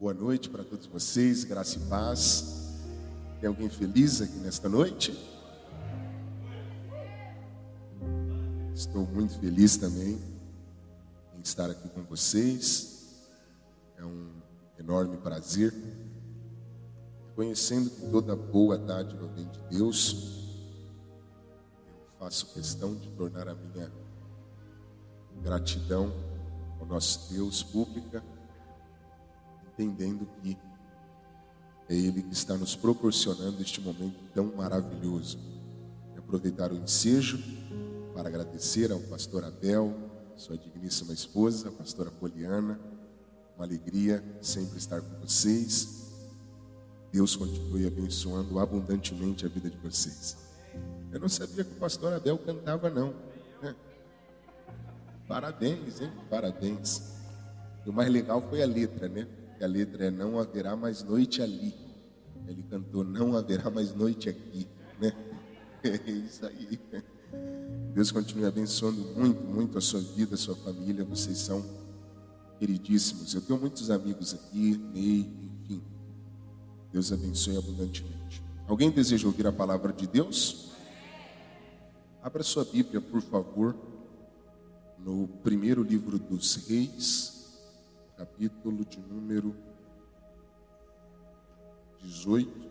Boa noite para todos vocês, graça e paz. Tem alguém feliz aqui nesta noite? Estou muito feliz também em estar aqui com vocês. É um enorme prazer. Reconhecendo que toda boa dádiva vem de Deus, eu faço questão de tornar a minha gratidão ao nosso Deus pública entendendo que é Ele que está nos proporcionando este momento tão maravilhoso. E aproveitar o ensejo para agradecer ao pastor Abel, sua digníssima esposa, a pastora Poliana. Uma alegria sempre estar com vocês. Deus continue abençoando abundantemente a vida de vocês. Eu não sabia que o pastor Abel cantava, não. Né? Parabéns, hein? Parabéns. E o mais legal foi a letra, né? Que a letra é Não haverá mais noite ali. Ele cantou Não haverá mais noite aqui, né? É isso aí. Deus continue abençoando muito, muito a sua vida, a sua família. Vocês são queridíssimos. Eu tenho muitos amigos aqui, Ney, enfim. Deus abençoe abundantemente. Alguém deseja ouvir a palavra de Deus? Abra sua Bíblia, por favor, no primeiro livro dos Reis capítulo de número 18.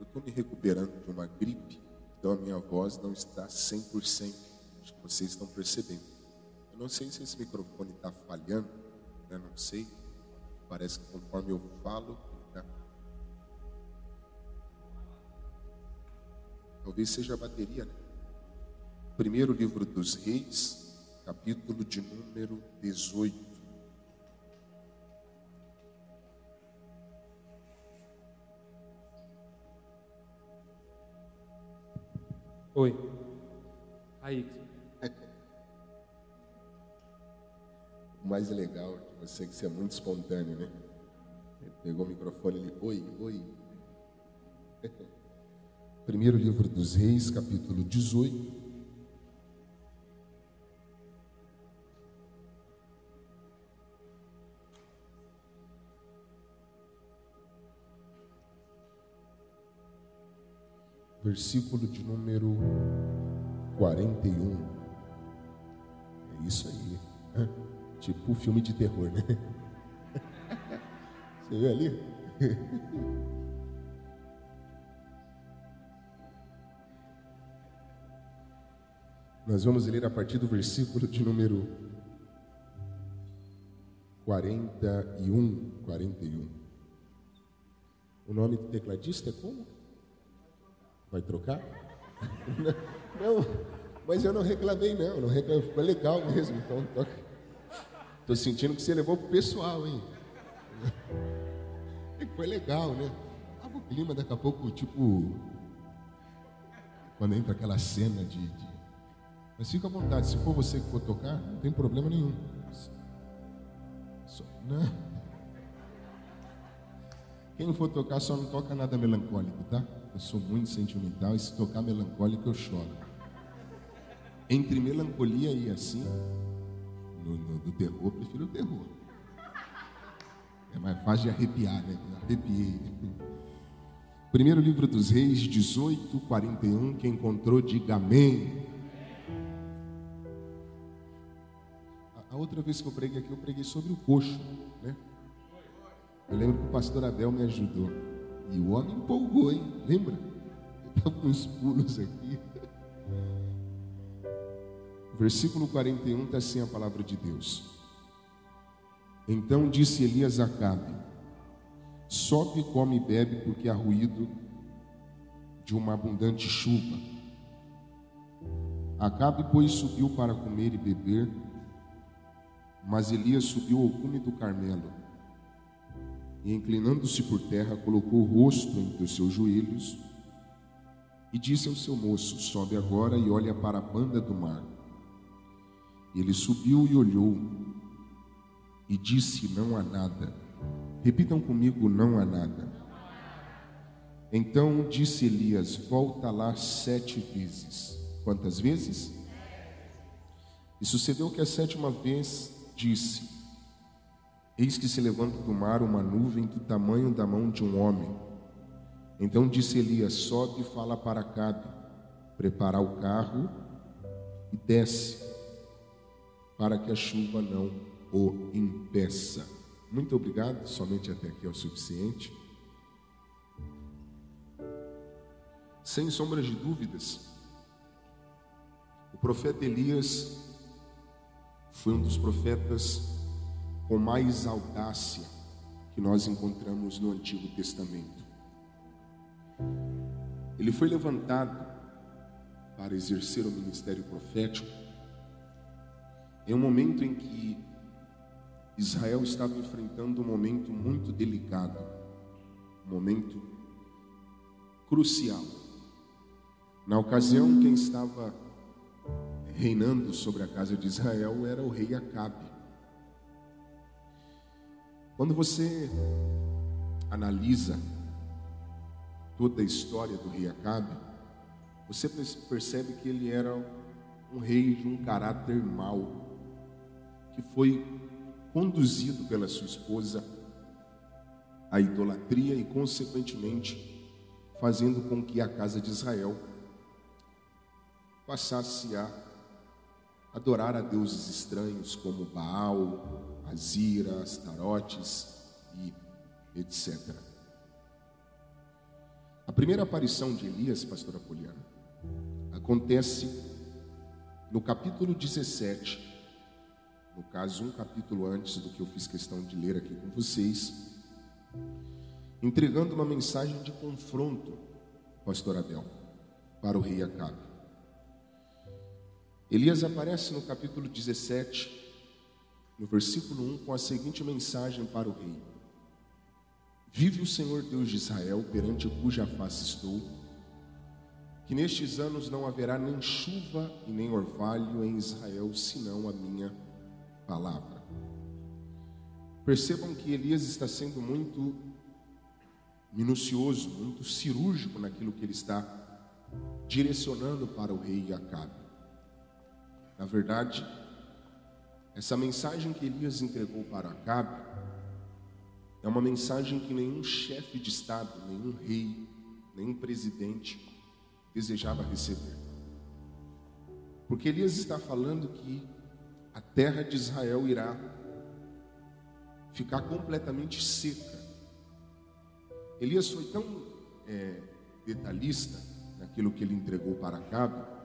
Eu estou me recuperando de uma gripe, então a minha voz não está 100%. Acho que vocês estão percebendo. Eu não sei se esse microfone está falhando, né? não sei. Parece que conforme eu falo, tá... talvez seja a bateria, né? Primeiro livro dos Reis, capítulo de número 18. Oi. Aí. O mais legal de você é que você é muito espontâneo, né? Ele pegou o microfone e ele, oi, oi. Primeiro livro dos Reis, capítulo 18. Versículo de número 41. É isso aí. Tipo filme de terror, né? Você viu ali? Nós vamos ler a partir do versículo de número 41. 41. O nome do tecladista é como? Vai trocar? Não, mas eu não reclamei não, não reclamei, ficou legal mesmo, então toca. Tô sentindo que você levou pro pessoal, hein? Foi legal, né? Tava o clima daqui a pouco, tipo, quando entra aquela cena de, de... Mas fica à vontade, se for você que for tocar, não tem problema nenhum. Só... Não. Quem for tocar só não toca nada melancólico, tá? Eu sou muito sentimental e se tocar melancólico eu choro. Entre melancolia e assim, no, no, no terror, eu prefiro o terror. É mais fácil de arrepiar, né? Arrepiei. Primeiro livro dos Reis, 18, 41. Quem encontrou, diga amém. A, a outra vez que eu preguei aqui, eu preguei sobre o coxo, né? Eu lembro que o pastor Abel me ajudou. E o homem empolgou, hein? Lembra? Ele estava com uns pulos aqui. Versículo 41 está assim a palavra de Deus. Então disse Elias a Acabe: Sobe, come e bebe, porque há ruído de uma abundante chuva. Acabe, pois, subiu para comer e beber, mas Elias subiu ao cume do Carmelo e, inclinando-se por terra, colocou o rosto entre os seus joelhos e disse ao seu moço: Sobe agora e olha para a banda do mar. Ele subiu e olhou e disse: Não há nada. Repitam comigo: Não há nada. Então disse Elias: Volta lá sete vezes. Quantas vezes? E sucedeu que a sétima vez disse: Eis que se levanta do mar uma nuvem do tamanho da mão de um homem. Então disse Elias: Sobe e fala para Cabe, prepara o carro e desce, para que a chuva não o impeça. Muito obrigado, somente até aqui é o suficiente. Sem sombras de dúvidas, o profeta Elias foi um dos profetas com mais audácia que nós encontramos no Antigo Testamento. Ele foi levantado para exercer o ministério profético em um momento em que Israel estava enfrentando um momento muito delicado, um momento crucial. Na ocasião, quem estava reinando sobre a casa de Israel era o rei Acabe. Quando você analisa toda a história do rei Acabe, você percebe que ele era um rei de um caráter mau, que foi conduzido pela sua esposa à idolatria e, consequentemente, fazendo com que a casa de Israel passasse a adorar a deuses estranhos como Baal, Azira, Astarotes e etc. A primeira aparição de Elias, pastora Poliana, acontece no capítulo 17, no caso, um capítulo antes do que eu fiz questão de ler aqui com vocês, entregando uma mensagem de confronto, pastor Abel, para o rei Acabe. Elias aparece no capítulo 17, no versículo 1, com a seguinte mensagem para o rei: Vive o Senhor Deus de Israel, perante cuja face estou, que nestes anos não haverá nem chuva e nem orvalho em Israel, senão a minha palavra. Percebam que Elias está sendo muito minucioso, muito cirúrgico naquilo que ele está direcionando para o rei Acabe. Na verdade, essa mensagem que Elias entregou para Acabe é uma mensagem que nenhum chefe de Estado, nenhum rei, nenhum presidente desejava receber. Porque Elias está falando que a terra de Israel irá ficar completamente seca. Elias foi tão é, detalhista naquilo que ele entregou para Acabe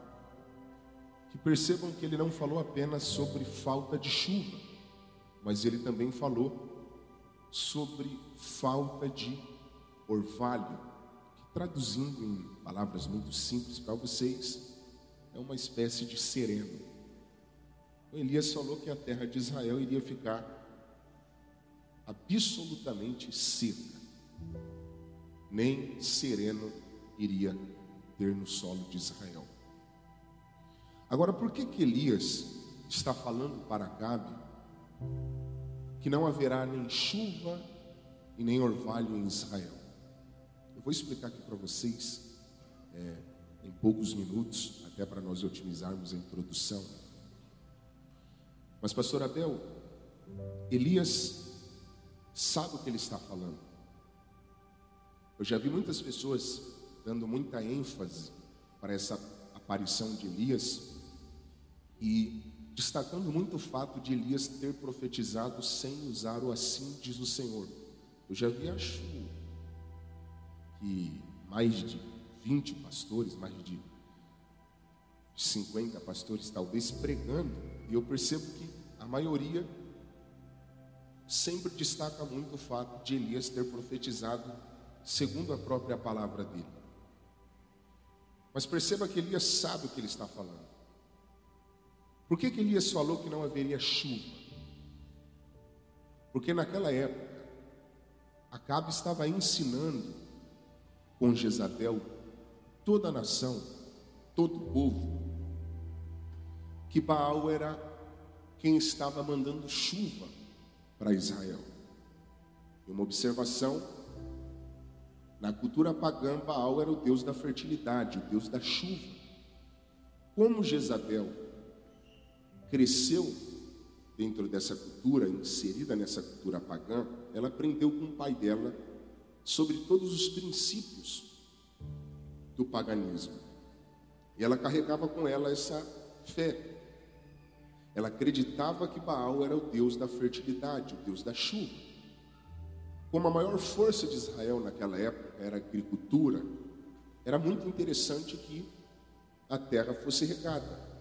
que percebam que ele não falou apenas sobre falta de chuva, mas ele também falou sobre falta de orvalho, que traduzindo em palavras muito simples para vocês, é uma espécie de sereno. O Elias falou que a terra de Israel iria ficar absolutamente seca, nem sereno iria ter no solo de Israel. Agora, por que, que Elias está falando para Acabe que não haverá nem chuva e nem orvalho em Israel? Eu vou explicar aqui para vocês é, em poucos minutos, até para nós otimizarmos a introdução. Mas, pastor Abel, Elias sabe o que ele está falando. Eu já vi muitas pessoas dando muita ênfase para essa aparição de Elias, e destacando muito o fato de Elias ter profetizado sem usar o assim diz o Senhor. Eu já vi, acho que mais de 20 pastores, mais de 50 pastores talvez pregando, e eu percebo que a maioria sempre destaca muito o fato de Elias ter profetizado segundo a própria palavra dele. Mas perceba que Elias sabe o que ele está falando. Por que, que Elias falou que não haveria chuva? Porque naquela época, Acabe estava ensinando com Jezabel toda a nação, todo o povo, que Baal era quem estava mandando chuva para Israel. E uma observação: na cultura pagã, Baal era o deus da fertilidade, o deus da chuva. Como Jezabel cresceu dentro dessa cultura, inserida nessa cultura pagã, ela aprendeu com o pai dela sobre todos os princípios do paganismo. E ela carregava com ela essa fé. Ela acreditava que Baal era o deus da fertilidade, o deus da chuva. Como a maior força de Israel naquela época era a agricultura, era muito interessante que a terra fosse regada,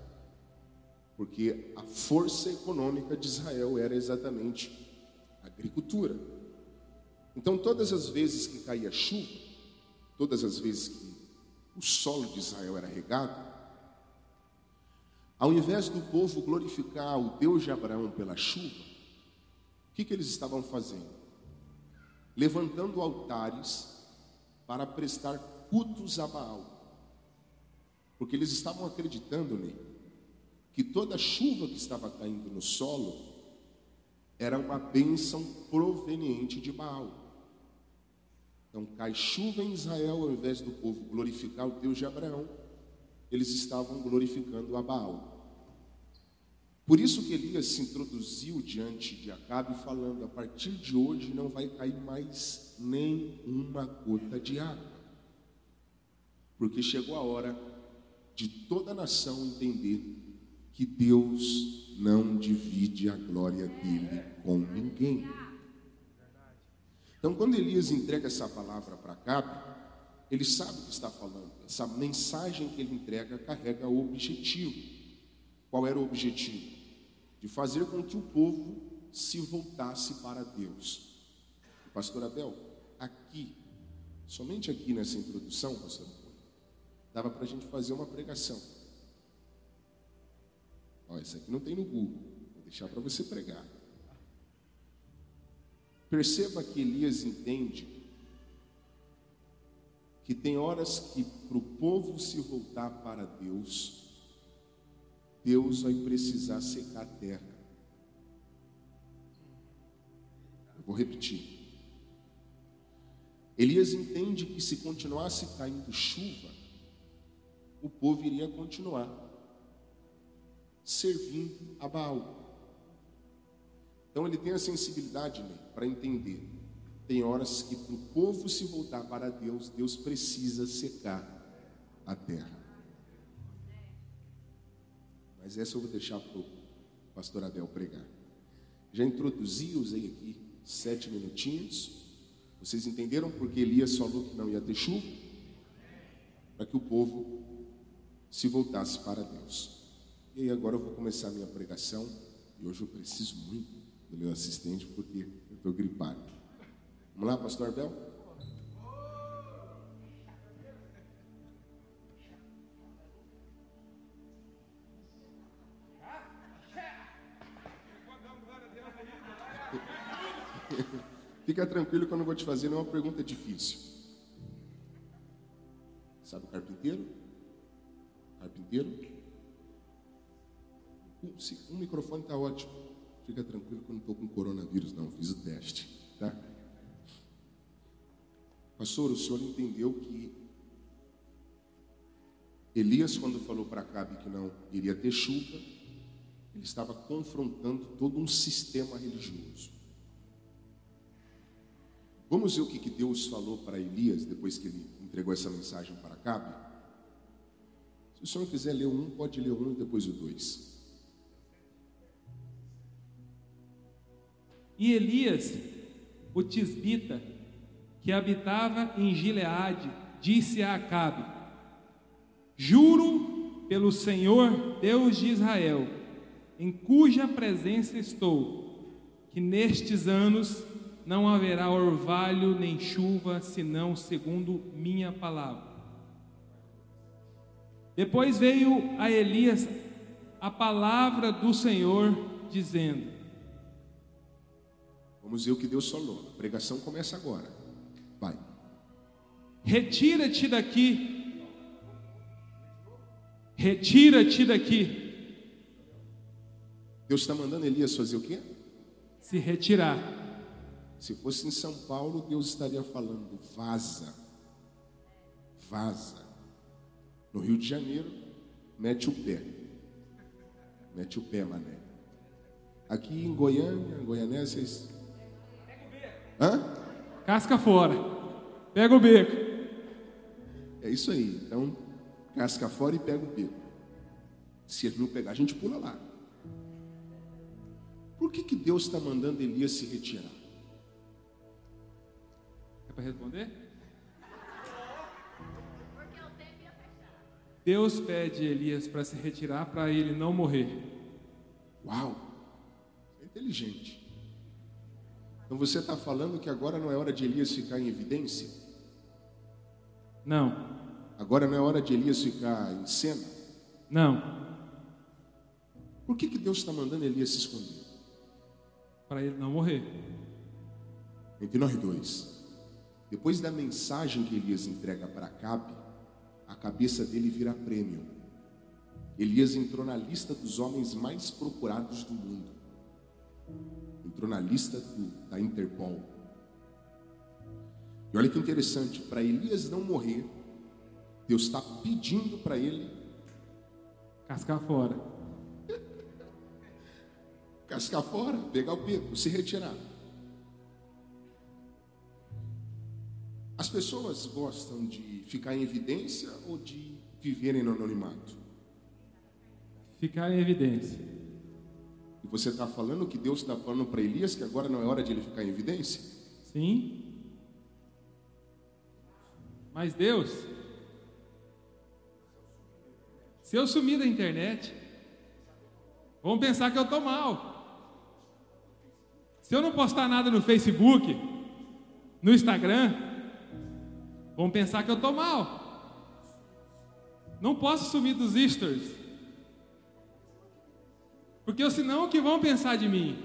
porque a força econômica de Israel era exatamente a agricultura. Então, todas as vezes que caía chuva, todas as vezes que o solo de Israel era regado, ao invés do povo glorificar o Deus de Abraão pela chuva, o que, que eles estavam fazendo? Levantando altares para prestar cultos a Baal. Porque eles estavam acreditando nele, que toda chuva que estava caindo no solo era uma bênção proveniente de Baal. Então cai chuva em Israel, ao invés do povo glorificar o Deus de Abraão, eles estavam glorificando a Baal. Por isso que Elias se introduziu diante de Acabe, falando: a partir de hoje não vai cair mais nem uma gota de água, porque chegou a hora de toda a nação entender que Deus não divide a glória dele com ninguém. Então, quando Elias entrega essa palavra para Acabe, ele sabe o que está falando. Essa mensagem que ele entrega carrega o objetivo. Qual era o objetivo? De fazer com que o povo se voltasse para Deus. Pastor Abel, aqui, somente aqui nessa introdução, pastor dava para a gente fazer uma pregação. Olha, isso aqui não tem no Google, vou deixar para você pregar. Perceba que Elias entende que tem horas que para o povo se voltar para Deus, Deus vai precisar secar a terra. Eu vou repetir. Elias entende que se continuasse caindo chuva, o povo iria continuar servindo a Baal. Então ele tem a sensibilidade né, para entender. Tem horas que para o povo se voltar para Deus, Deus precisa secar a terra. Mas essa eu vou deixar para o pastor Abel pregar. Já introduzi, usei aqui sete minutinhos. Vocês entenderam porque Elias falou que não ia ter chuva? Para que o povo se voltasse para Deus. E agora eu vou começar a minha pregação. E hoje eu preciso muito do meu assistente porque eu estou gripado. Vamos lá, pastor Abel? Fica tranquilo que eu não vou te fazer nenhuma pergunta difícil. Sabe o carpinteiro? Carpinteiro? Um, microfone está ótimo. Fica tranquilo que eu não estou com coronavírus, não. Fiz o teste. Tá? Pastor, o senhor entendeu que Elias, quando falou para Acabe que não iria ter chuva, ele estava confrontando todo um sistema religioso. Vamos ver o que, que Deus falou para Elias depois que ele entregou essa mensagem para Acabe? Se o senhor quiser ler um, pode ler um e depois o dois. E Elias, o tisbita, que habitava em Gileade, disse a Acabe: Juro pelo Senhor Deus de Israel, em cuja presença estou, que nestes anos não haverá orvalho nem chuva, senão segundo minha palavra. Depois veio a Elias a palavra do Senhor, dizendo: O que Deus falou. A pregação começa agora. Vai. Retira-te daqui. Retira-te daqui. Deus está mandando Elias fazer o quê? Se retirar. Se fosse em São Paulo, Deus estaria falando: vaza, vaza. No Rio de Janeiro, mete o pé, mete o pé, mané. Aqui em Goiânia, vocês. Hã? Casca fora. Pega o beco. É isso aí. Então, casca fora e pega o beco. Se ele não pegar, a gente pula lá. Por que, que Deus está mandando Elias se retirar? É para responder? Deus pede Elias para se retirar para ele não morrer. Uau! É inteligente. Então você está falando que agora não é hora de Elias ficar em evidência? Não, Agora não é hora de Elias ficar em cena? não, Por que, que Deus está mandando Elias se esconder? para ele não morrer. Entre nós dois. Depois da mensagem que Elias entrega para Acabe, a cabeça dele vira prêmio. Elias entrou na lista dos homens mais procurados do mundo. Entrou na lista do- da Interpol. E olha que interessante, para Elias não morrer, Deus está pedindo para ele Cascar fora. cascar fora, pegar o beco, se retirar. As pessoas gostam de ficar em evidência ou de viverem no anonimato? Ficar em evidência. E você está falando que Deus está falando para Elias que agora não é hora de ele ficar em evidência? Sim. Mas Deus, se eu sumir da internet, vão pensar que eu estou mal. Se eu não postar nada no Facebook, no Instagram, vão pensar que eu estou mal. Não posso sumir dos stories. Porque senão o que vão pensar de mim?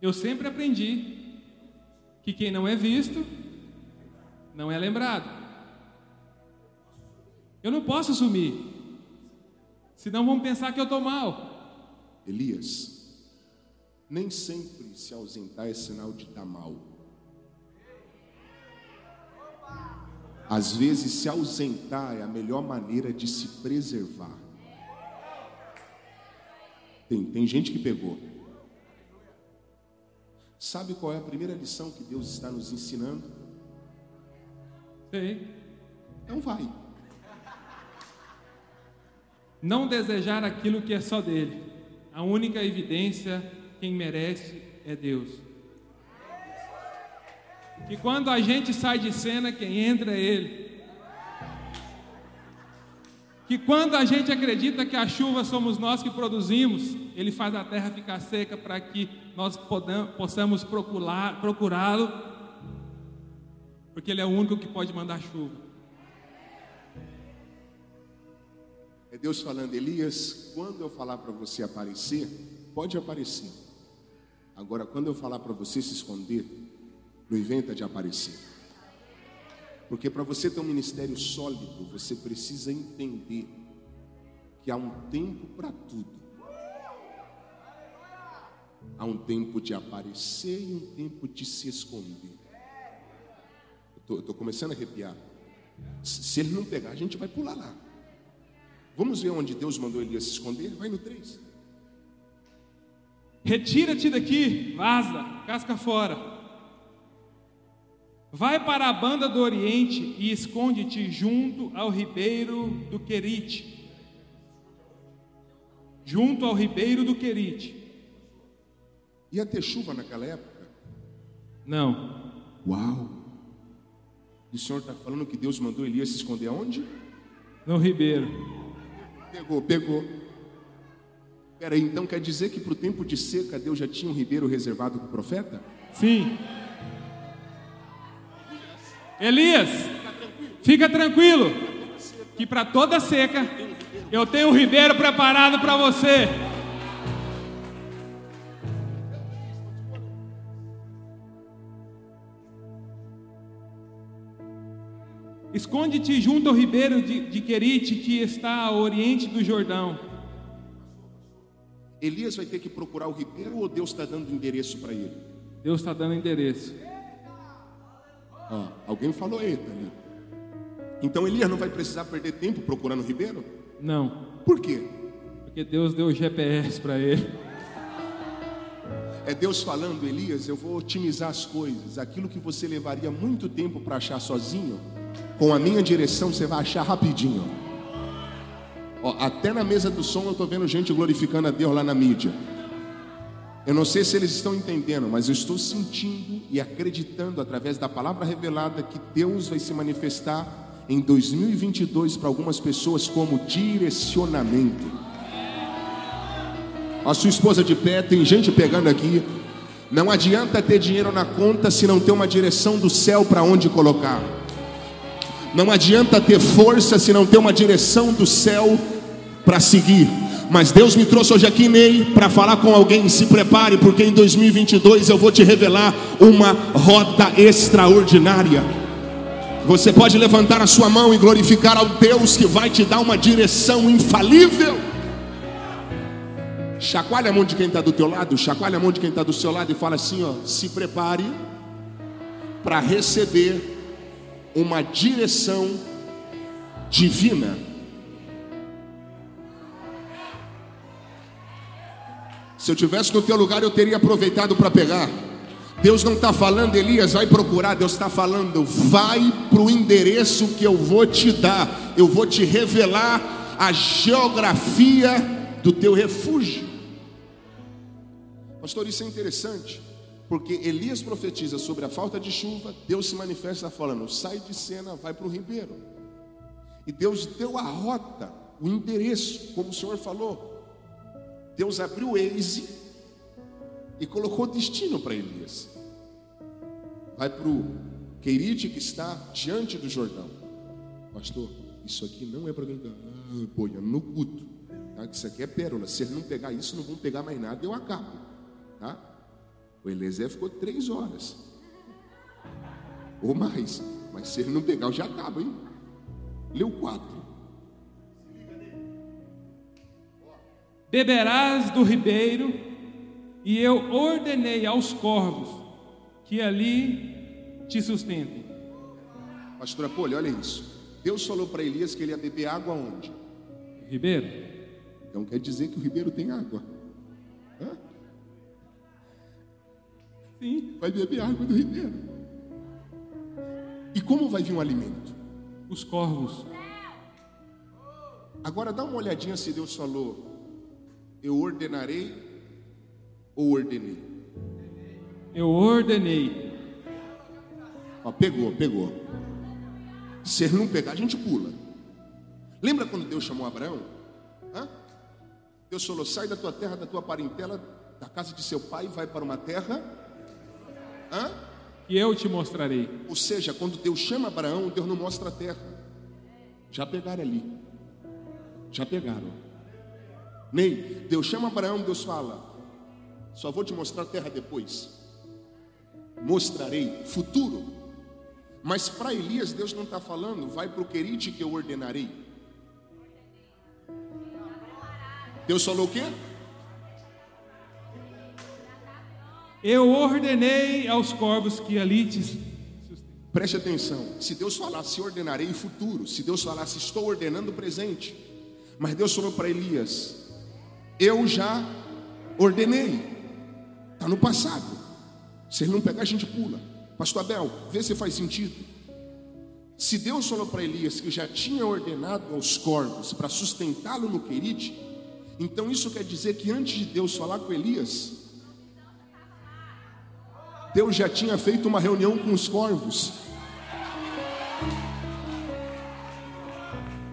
Eu sempre aprendi que quem não é visto não é lembrado. Eu não posso sumir, senão vão pensar que eu estou mal. Elias, nem sempre se ausentar é sinal de estar mal. Às vezes, se ausentar é a melhor maneira de se preservar. Tem, tem gente que pegou. Sabe qual é a primeira lição que Deus está nos ensinando? Sei. Então vai. Não desejar aquilo que é só dele. A única evidência, quem merece é Deus. Que quando a gente sai de cena, quem entra é Ele. Que quando a gente acredita que a chuva somos nós que produzimos, Ele faz a terra ficar seca para que nós possamos procurá-lo, porque Ele é o único que pode mandar chuva. É Deus falando, Elias, quando eu falar para você aparecer, pode aparecer. Agora, quando eu falar para você se esconder, não inventa de aparecer. Porque para você ter um ministério sólido, você precisa entender que há um tempo para tudo. Há um tempo de aparecer e um tempo de se esconder. Eu estou começando a arrepiar. Se ele não pegar, a gente vai pular lá. Vamos ver onde Deus mandou Elias se esconder? Vai no 3. Retira-te daqui, vaza, casca fora. Vai para a banda do Oriente e esconde-te junto ao ribeiro do Querite. Junto ao ribeiro do Querite. Ia ter chuva naquela época? Não, Uau! O Senhor está falando que Deus mandou Elias se esconder aonde? no ribeiro. Pegou, pegou. Peraí, então quer dizer que para o tempo de seca Deus já tinha um ribeiro reservado para o profeta? Sim. Elias, fica tranquilo, que para toda seca eu tenho um ribeiro preparado para você. Esconde-te junto ao ribeiro de, de Querite, que está ao oriente do Jordão. Elias vai ter que procurar o ribeiro ou Deus está dando endereço para ele? Deus está dando endereço. Ó, alguém falou eita ali. Então Elias não vai precisar perder tempo procurando o ribeiro? Não, Por quê? porque Deus deu o GPS para ele. É Deus falando, Elias, eu vou otimizar as coisas. Aquilo que você levaria muito tempo para achar sozinho, com a minha direção você vai achar rapidinho. Ó, até na mesa do som eu estou vendo gente glorificando a Deus lá na mídia. Eu não sei se eles estão entendendo, mas eu estou sentindo e acreditando através da palavra revelada que Deus vai se manifestar em 2022 para algumas pessoas como direcionamento. A sua esposa de pé, tem gente pegando aqui. Não adianta ter dinheiro na conta se não ter uma direção do céu para onde colocar. Não adianta ter força se não ter uma direção do céu para seguir. Mas Deus me trouxe hoje aqui, Ney, para falar com alguém. Se prepare, porque em 2022 eu vou te revelar uma rota extraordinária. Você pode levantar a sua mão e glorificar ao Deus que vai te dar uma direção infalível. Chacoalha a mão de quem está do teu lado, chacoalha a mão de quem está do seu lado e fala assim: ó, se prepare para receber uma direção divina. Se eu tivesse no teu lugar, eu teria aproveitado para pegar. Deus não está falando, Elias, vai procurar. Deus está falando, vai para o endereço que eu vou te dar. Eu vou te revelar a geografia do teu refúgio. Pastor, isso é interessante, porque Elias profetiza sobre a falta de chuva. Deus se manifesta falando: sai de cena, vai para o ribeiro. E Deus deu a rota, o endereço, como o Senhor falou. Deus abriu o e colocou destino para Elias. Vai para o Querite que está diante do Jordão. Pastor, isso aqui não é para ah, boiando no culto. Tá? Isso aqui é pérola. Se ele não pegar isso, não vão pegar mais nada, eu acabo. Tá? O Eliezer ficou três horas. Ou mais. Mas se ele não pegar, eu já acabo, hein? Leu quatro. Beberás do ribeiro, e eu ordenei aos corvos que ali te sustentem. Pastora Poli, olha isso. Deus falou para Elias que ele ia beber água onde? Ribeiro. Então quer dizer que o ribeiro tem água. Hã? Sim. Vai beber água do ribeiro. E como vai vir o alimento? Os corvos. Agora dá uma olhadinha se Deus falou eu ordenarei ou ordenei? Eu ordenei. Ó, pegou, pegou. Se ele não pegar, a gente pula. Lembra quando Deus chamou Abraão? Hã? Deus falou: sai da tua terra, da tua parentela, da casa de seu pai, vai para uma terra. Hã? E eu te mostrarei. Ou seja, quando Deus chama Abraão, Deus não mostra a terra. Já pegaram ali. Já pegaram. Ney, Deus chama Abraão, Deus fala: Só vou te mostrar a terra depois. Mostrarei futuro. Mas para Elias, Deus não está falando, vai para o querite que eu ordenarei. Deus falou o quê? Eu ordenei aos corvos que ali te. Preste atenção. Se Deus falasse ordenarei futuro, se Deus falasse estou ordenando presente, mas Deus falou para Elias: eu já ordenei. Está no passado. Se ele não pegar, a gente pula. Pastor Abel, vê se faz sentido. Se Deus falou para Elias que já tinha ordenado aos corvos para sustentá-lo no Querite, então isso quer dizer que antes de Deus falar com Elias, Deus já tinha feito uma reunião com os corvos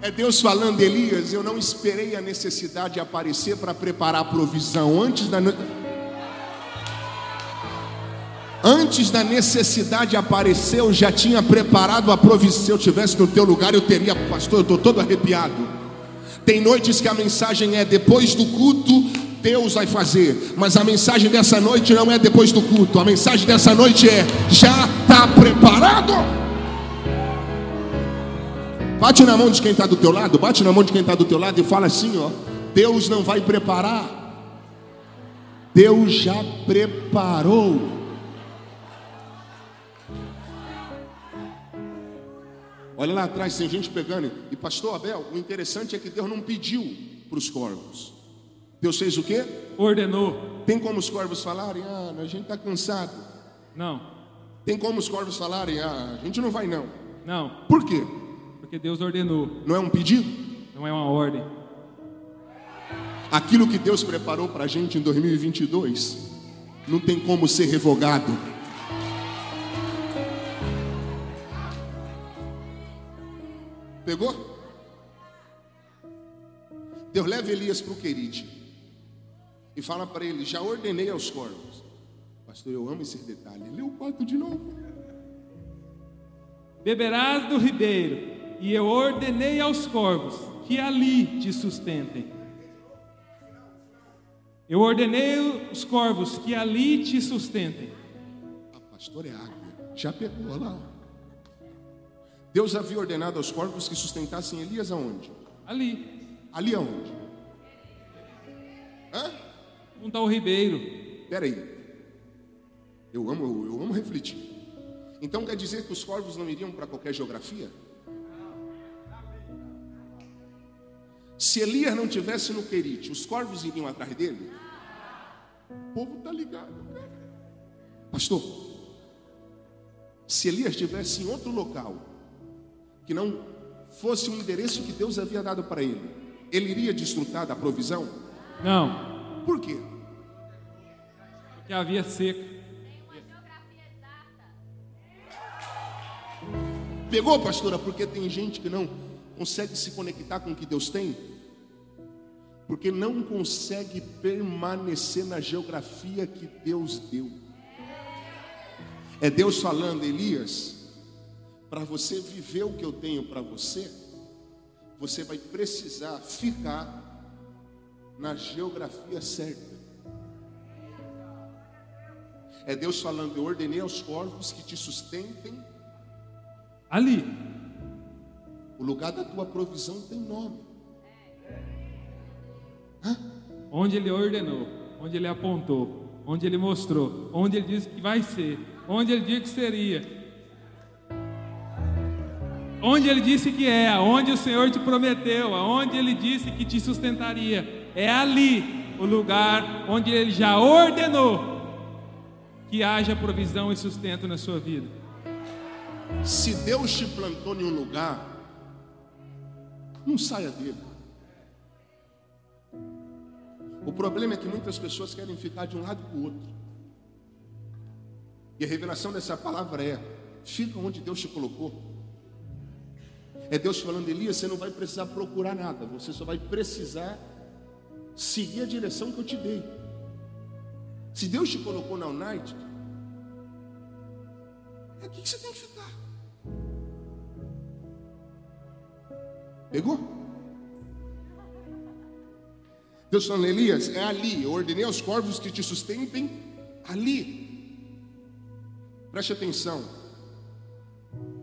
É Deus falando, Elias, eu não esperei a necessidade aparecer para preparar a provisão. Antes da, antes da necessidade aparecer, eu já tinha preparado a provisão. Se eu tivesse no teu lugar, eu teria, pastor, eu estou todo arrepiado. Tem noites que a mensagem é depois do culto, Deus vai fazer. Mas a mensagem dessa noite não é depois do culto. A mensagem dessa noite é: já está preparado. Bate na mão de quem está do teu lado, bate na mão de quem está do teu lado e fala assim, ó. Deus não vai preparar. Deus já preparou. Olha lá atrás, tem gente pegando. E pastor Abel, o interessante é que Deus não pediu para os corvos. Deus fez o quê? Ordenou. Tem como os corvos falarem, ah, a gente está cansado. Não, Tem como os corvos falarem, ah, a gente não vai não. não, Por quê? Porque Deus ordenou, Não é um pedido? não é uma ordem. Aquilo que Deus preparou para a gente em 2022 não tem como ser revogado. Pegou? Deus leva Elias para o Querite e fala para ele: Já ordenei aos corvos. Pastor, eu amo esse detalhe. Lê o 4 de novo. Beberás do ribeiro, e eu ordenei aos corvos que ali te sustentem. Eu ordenei os corvos que ali te sustentem. Ah, pastor, é água. Já pegou lá. Deus havia ordenado aos corvos que sustentassem Elias aonde? Ali, Ali aonde? Hã? junto ao ribeiro. Peraí. Eu amo, eu amo refletir. Então quer dizer que os corvos não iriam para qualquer geografia? Se Elias não tivesse no Querite, os corvos iriam atrás dele? O povo está ligado. cara. Pastor, se Elias estivesse em outro local, que não fosse o endereço que Deus havia dado para ele, ele iria desfrutar da provisão? Não, Por quê? porque havia seca. Pegou, pastora? Porque tem gente que não consegue se conectar com o que Deus tem, porque não consegue permanecer na geografia que Deus deu. É Deus falando, Elias, para você viver o que eu tenho para você, você vai precisar ficar na geografia certa. É Deus falando, eu ordenei aos corvos que te sustentem Ali, O lugar da tua provisão tem nome. Onde ele ordenou, onde ele apontou, onde ele mostrou, onde ele disse que vai ser, onde ele disse que seria, onde ele disse que é, onde o Senhor te prometeu, aonde ele disse que te sustentaria. É ali o lugar onde ele já ordenou que haja provisão e sustento na sua vida. Se Deus te plantou em um lugar, não saia dele. O problema é que muitas pessoas querem ficar de um lado para o outro. E a revelação dessa palavra é: fica onde Deus te colocou. É Deus falando, Elias, você não vai precisar procurar nada, você só vai precisar seguir a direção que eu te dei. Se Deus te colocou na United, é aqui que você tem que ficar. Pegou? Deus falando, Elias, é ali. Eu ordenei aos corvos que te sustentem ali. Preste atenção.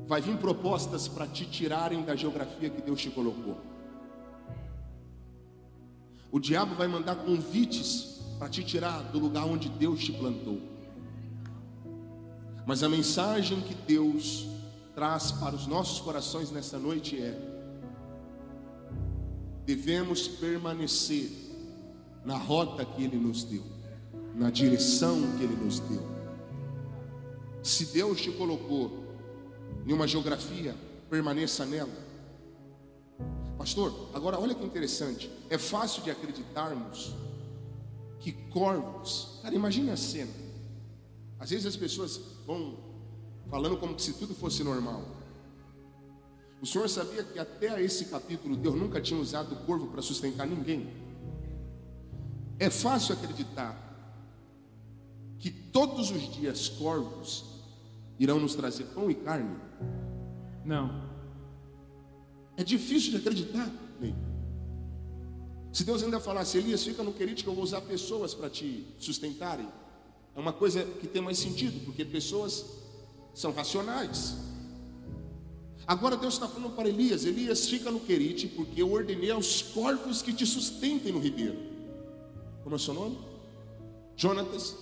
Vai vir propostas para te tirarem da geografia que Deus te colocou. O diabo vai mandar convites para te tirar do lugar onde Deus te plantou. Mas a mensagem que Deus traz para os nossos corações nessa noite é: devemos permanecer na rota que Ele nos deu, na direção que Ele nos deu. Se Deus te colocou em uma geografia, permaneça nela. Pastor, agora olha que interessante. É fácil de acreditarmos que corvos, cara, imagine a cena. Às vezes as pessoas vão falando como se tudo fosse normal. O Senhor sabia que até esse capítulo Deus nunca tinha usado o corvo para sustentar ninguém. É fácil acreditar que todos os dias corvos irão nos trazer pão e carne. Não. É difícil de acreditar. Ney. Se Deus ainda falasse, Elias, fica no querido que eu vou usar pessoas para te sustentarem, é uma coisa que tem mais sentido, porque pessoas são racionais. Agora Deus está falando para Elias: Elias, fica no Querite, porque eu ordenei aos corvos que te sustentem no ribeiro. Como é o seu nome? Jonatas.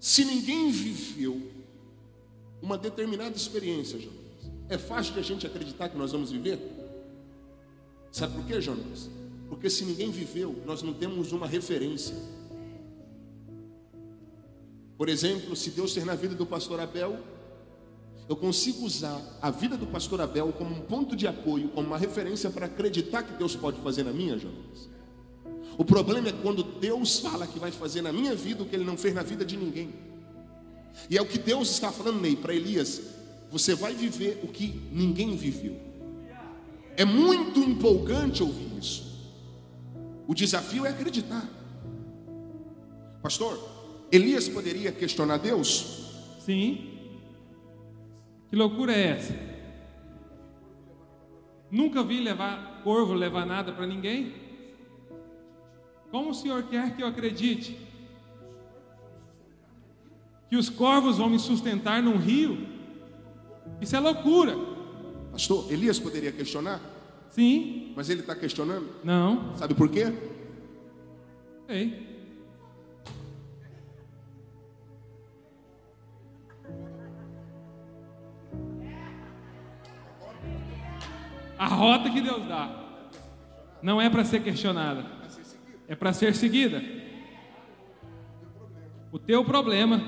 Se ninguém viveu uma determinada experiência, Jonatas, é fácil de a gente acreditar que nós vamos viver? Sabe por quê, Jonatas? Porque se ninguém viveu, nós não temos uma referência. Por exemplo, se Deus ter na vida do pastor Abel, eu consigo usar a vida do pastor Abel como um ponto de apoio, como uma referência para acreditar que Deus pode fazer na minha, Jonas. O problema é quando Deus fala que vai fazer na minha vida o que ele não fez na vida de ninguém. E é o que Deus está falando, Ney, para Elias: você vai viver o que ninguém viveu. É muito empolgante ouvir isso. O desafio é acreditar. Pastor, Elias poderia questionar Deus? Sim. Que loucura é essa? Nunca vi levar corvo levar nada para ninguém. Como o Senhor quer que eu acredite? Que os corvos vão me sustentar num rio? Isso é loucura. Pastor, Elias poderia questionar? Sim. Mas ele está questionando? Não. Sabe por quê? Sei. A rota que Deus dá não é para ser questionada, é para ser seguida. O teu problema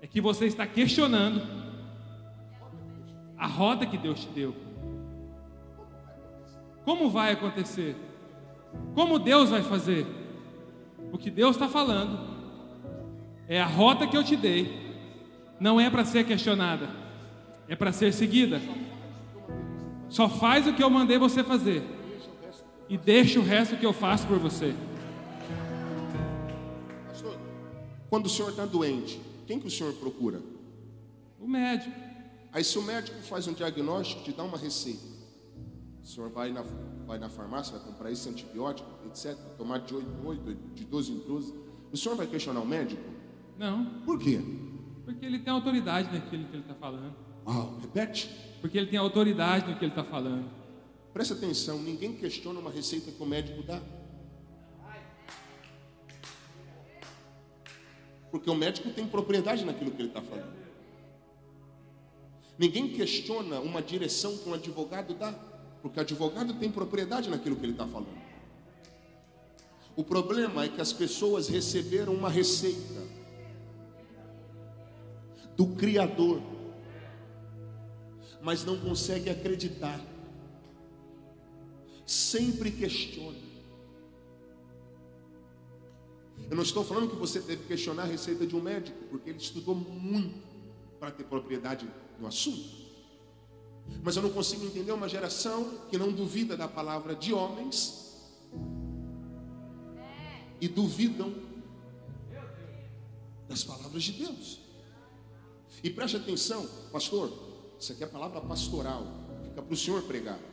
é que você está questionando a rota que Deus te deu. Como vai acontecer? Como Deus vai fazer? O que Deus está falando é a rota que eu te dei, não é para ser questionada, é para ser seguida. Só faz o que eu mandei você fazer. E deixa o resto que eu faço por você. Pastor, quando o senhor está doente, quem que o senhor procura? O médico. Aí se o médico faz um diagnóstico, te dá uma receita. O senhor vai na, vai na farmácia, vai comprar esse antibiótico, etc. Tomar de 8 em 8, de 12 em 12. O senhor vai questionar o médico? Não. Por quê? Porque ele tem autoridade naquilo que ele está falando. Uau, repete. Porque ele tem autoridade no que ele está falando. Presta atenção, ninguém questiona uma receita que o médico dá. Porque o médico tem propriedade naquilo que ele está falando. Ninguém questiona uma direção que um advogado dá, porque o advogado tem propriedade naquilo que ele está falando. O problema é que as pessoas receberam uma receita do Criador, mas não conseguem acreditar. Sempre questiona. Eu não estou falando que você deve questionar a receita de um médico, porque ele estudou muito para ter propriedade no assunto. Mas eu não consigo entender uma geração que não duvida da palavra de homens e duvidam das palavras de Deus. E preste atenção, pastor, isso aqui é palavra pastoral, fica para o senhor pregar.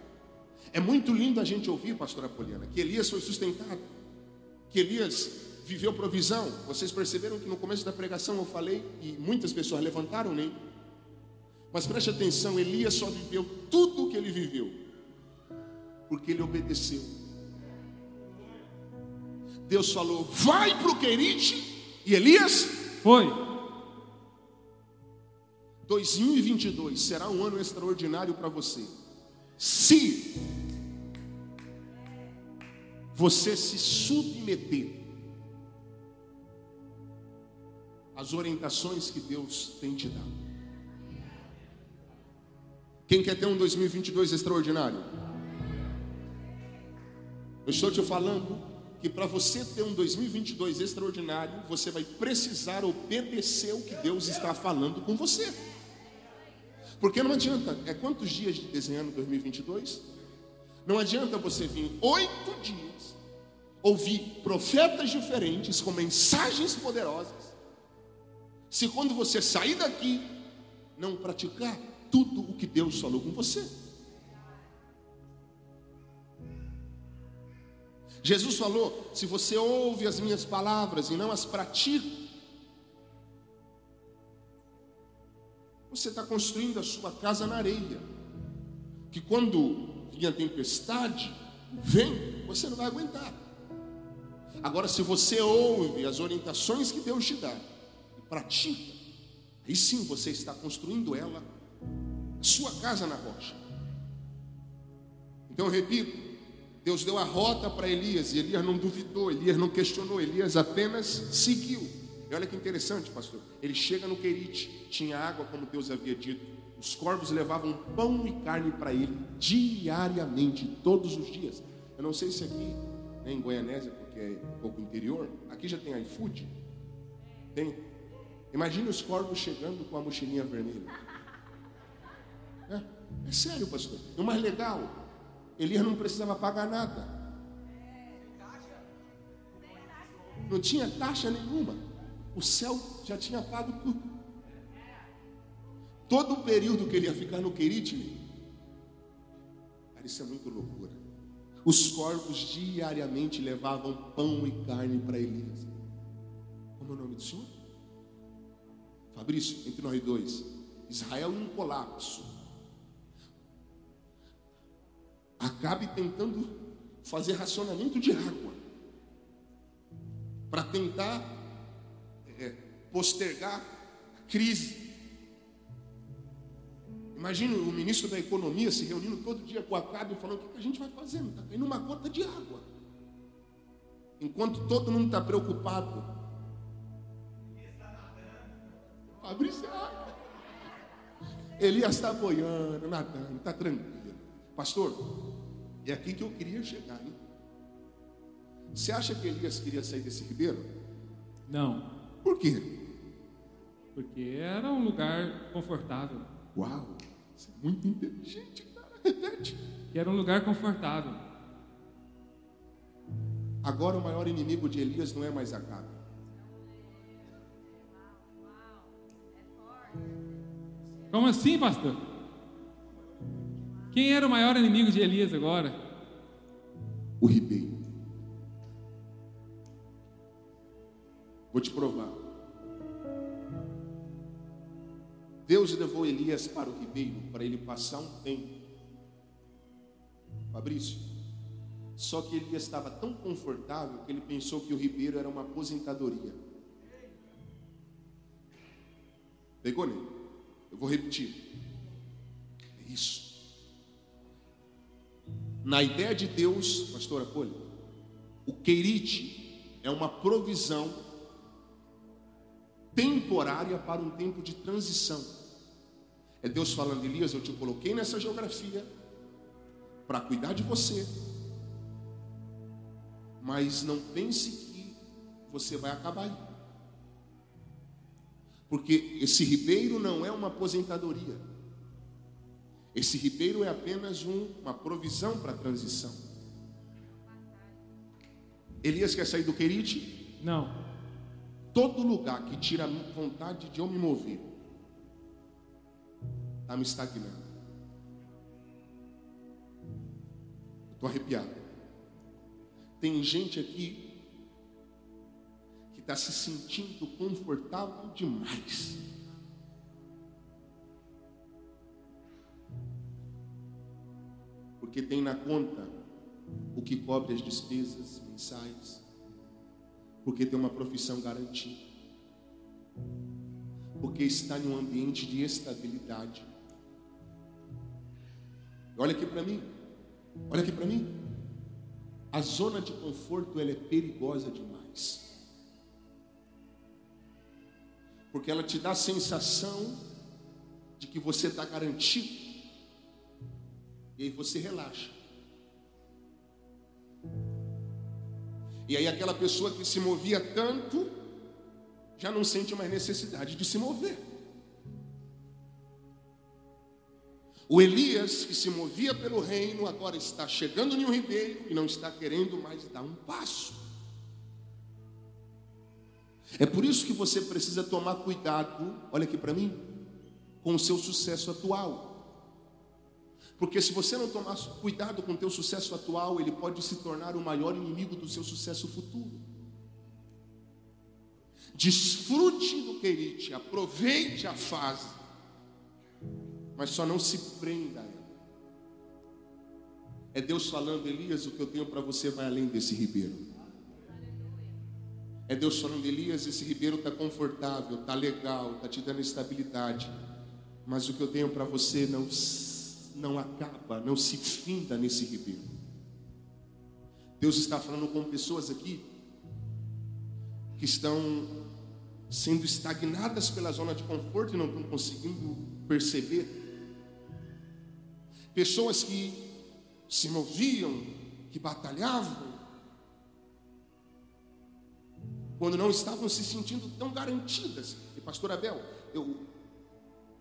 É muito lindo a gente ouvir, pastora Poliana, que Elias foi sustentado, que Elias viveu provisão. Vocês perceberam que no começo da pregação eu falei e muitas pessoas levantaram nem. Mas preste atenção, Elias só viveu tudo o que ele viveu porque ele obedeceu. Deus falou: "Vai para o Querite", e Elias Foi. 2022 será um ano extraordinário para você. Se você se submeter às orientações que Deus tem te dado. Quem quer ter um 2022 extraordinário? Eu estou te falando que para você ter um 2022 extraordinário, você vai precisar obedecer o que Deus está falando com você. Porque não adianta, é quantos dias de desenhando 2022? Não adianta você vir oito dias, ouvir profetas diferentes com mensagens poderosas, se quando você sair daqui, não praticar tudo o que Deus falou com você. Jesus falou: se você ouve as minhas palavras e não as pratica, você está construindo a sua casa na areia. Que quando vinha tempestade, vem, você não vai aguentar. Agora, se você ouve as orientações que Deus te dá e pratica, aí sim você está construindo ela, a sua casa na rocha. Então eu repito, Deus deu a rota para Elias e Elias não duvidou, Elias não questionou, Elias apenas seguiu. E olha que interessante, pastor. Ele chega no Querite, tinha água como Deus havia dito. Os corvos levavam pão e carne para ele diariamente, todos os dias. Eu não sei se aqui, né, em Goianésia, porque é um pouco interior, aqui já tem iFood? Tem? Imagine os corvos chegando com a mochilinha vermelha. É, é sério, pastor. O mais legal, Elias não precisava pagar nada. Não tinha taxa nenhuma. O céu já tinha pago tudo. Todo o período que ele ia ficar no Querite, isso é muito loucura. Os corvos diariamente levavam pão e carne para Elias. Como é o nome do senhor? Fabrício, entre nós dois. Israel em colapso. Acabe tentando fazer racionamento de água para tentar é, postergar a crise. Imagina o ministro da Economia se reunindo todo dia com o Acabe falando: o que a gente vai fazer? Está caindo uma gota de água. Enquanto todo mundo está preocupado. Fabrício, Elias está boiando, nadando, está tranquilo. Pastor, é aqui que eu queria chegar. Hein? Você acha que Elias queria sair desse ribeiro? Não. Por quê? Porque era um lugar confortável. Uau, você é muito inteligente, cara. Repete. Que era um lugar confortável. Agora o maior inimigo de Elias não é mais Acabe. Como assim, pastor? Quem era o maior inimigo de Elias agora? O ribeiro. Vou te provar. Elias para o ribeiro para ele passar um tempo. Fabrício, só que Elias estava tão confortável que ele pensou que o ribeiro era uma aposentadoria. Pegou nele? Eu vou repetir. É isso. Na ideia de Deus, pastora Poli, o querite é uma provisão temporária para um tempo de transição. É Deus falando, Elias, eu te coloquei nessa geografia para cuidar de você, mas não pense que você vai acabar aí. Porque esse ribeiro não é uma aposentadoria. Esse ribeiro é apenas um, uma provisão para a transição. Elias quer sair do Querite? Não todo lugar que tira vontade de eu me mover, está me estagnando. Estou arrepiado. Tem gente aqui que está se sentindo confortável demais. Porque tem na conta o que cobre as despesas mensais porque tem uma profissão garantida, porque está em um ambiente de estabilidade. Olha aqui para mim, olha aqui para mim. A zona de conforto ela é perigosa demais, porque ela te dá a sensação de que você está garantido, e aí você relaxa. E aí aquela pessoa que se movia tanto já não sente mais necessidade de se mover. O Elias, que se movia pelo reino, agora está chegando em um ribeiro e não está querendo mais dar um passo. É por isso que você precisa tomar cuidado, olha aqui para mim, com o seu sucesso atual. Porque se você não tomar cuidado com o teu sucesso atual, ele pode se tornar o maior inimigo do seu sucesso futuro. Desfrute do querite, aproveite a fase, mas só não se prenda a ela. É Deus falando, Elias, o que eu tenho para você vai além desse ribeiro. É Deus falando, Elias, esse ribeiro está confortável, está legal, está te dando estabilidade, mas o que eu tenho para você não não acaba, não se finda nesse ribeiro. Deus está falando com pessoas aqui que estão sendo estagnadas pela zona de conforto e não estão conseguindo perceber. Pessoas que se moviam, que batalhavam, quando não estavam se sentindo tão garantidas. E pastor Abel, eu,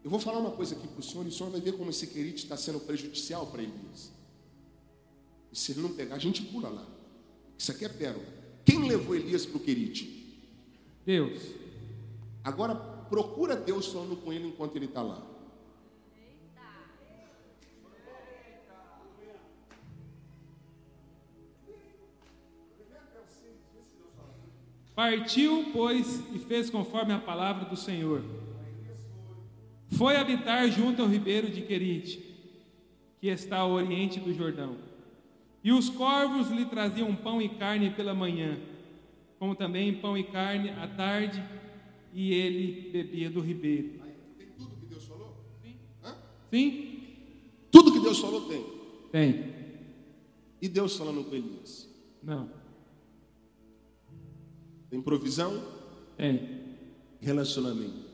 eu vou falar uma coisa aqui para o senhor e o senhor vai ver como esse querido está sendo prejudicial para Elias. E se ele não pegar, a gente pula lá. Isso aqui é pérola. Quem levou Elias para o Querite? Deus. Agora procura Deus falando com ele enquanto ele está lá. Partiu, pois, e fez conforme a palavra do Senhor. Foi habitar junto ao ribeiro de Querite, que está ao oriente do Jordão. E os corvos lhe traziam pão e carne pela manhã, como também pão e carne à tarde, e ele bebia do ribeiro. Tem tudo que Deus falou? Sim. Hã? Sim? Tudo que Deus falou tem. Tem. E Deus falando com Elias? Não. Tem provisão? Tem. Relacionamento.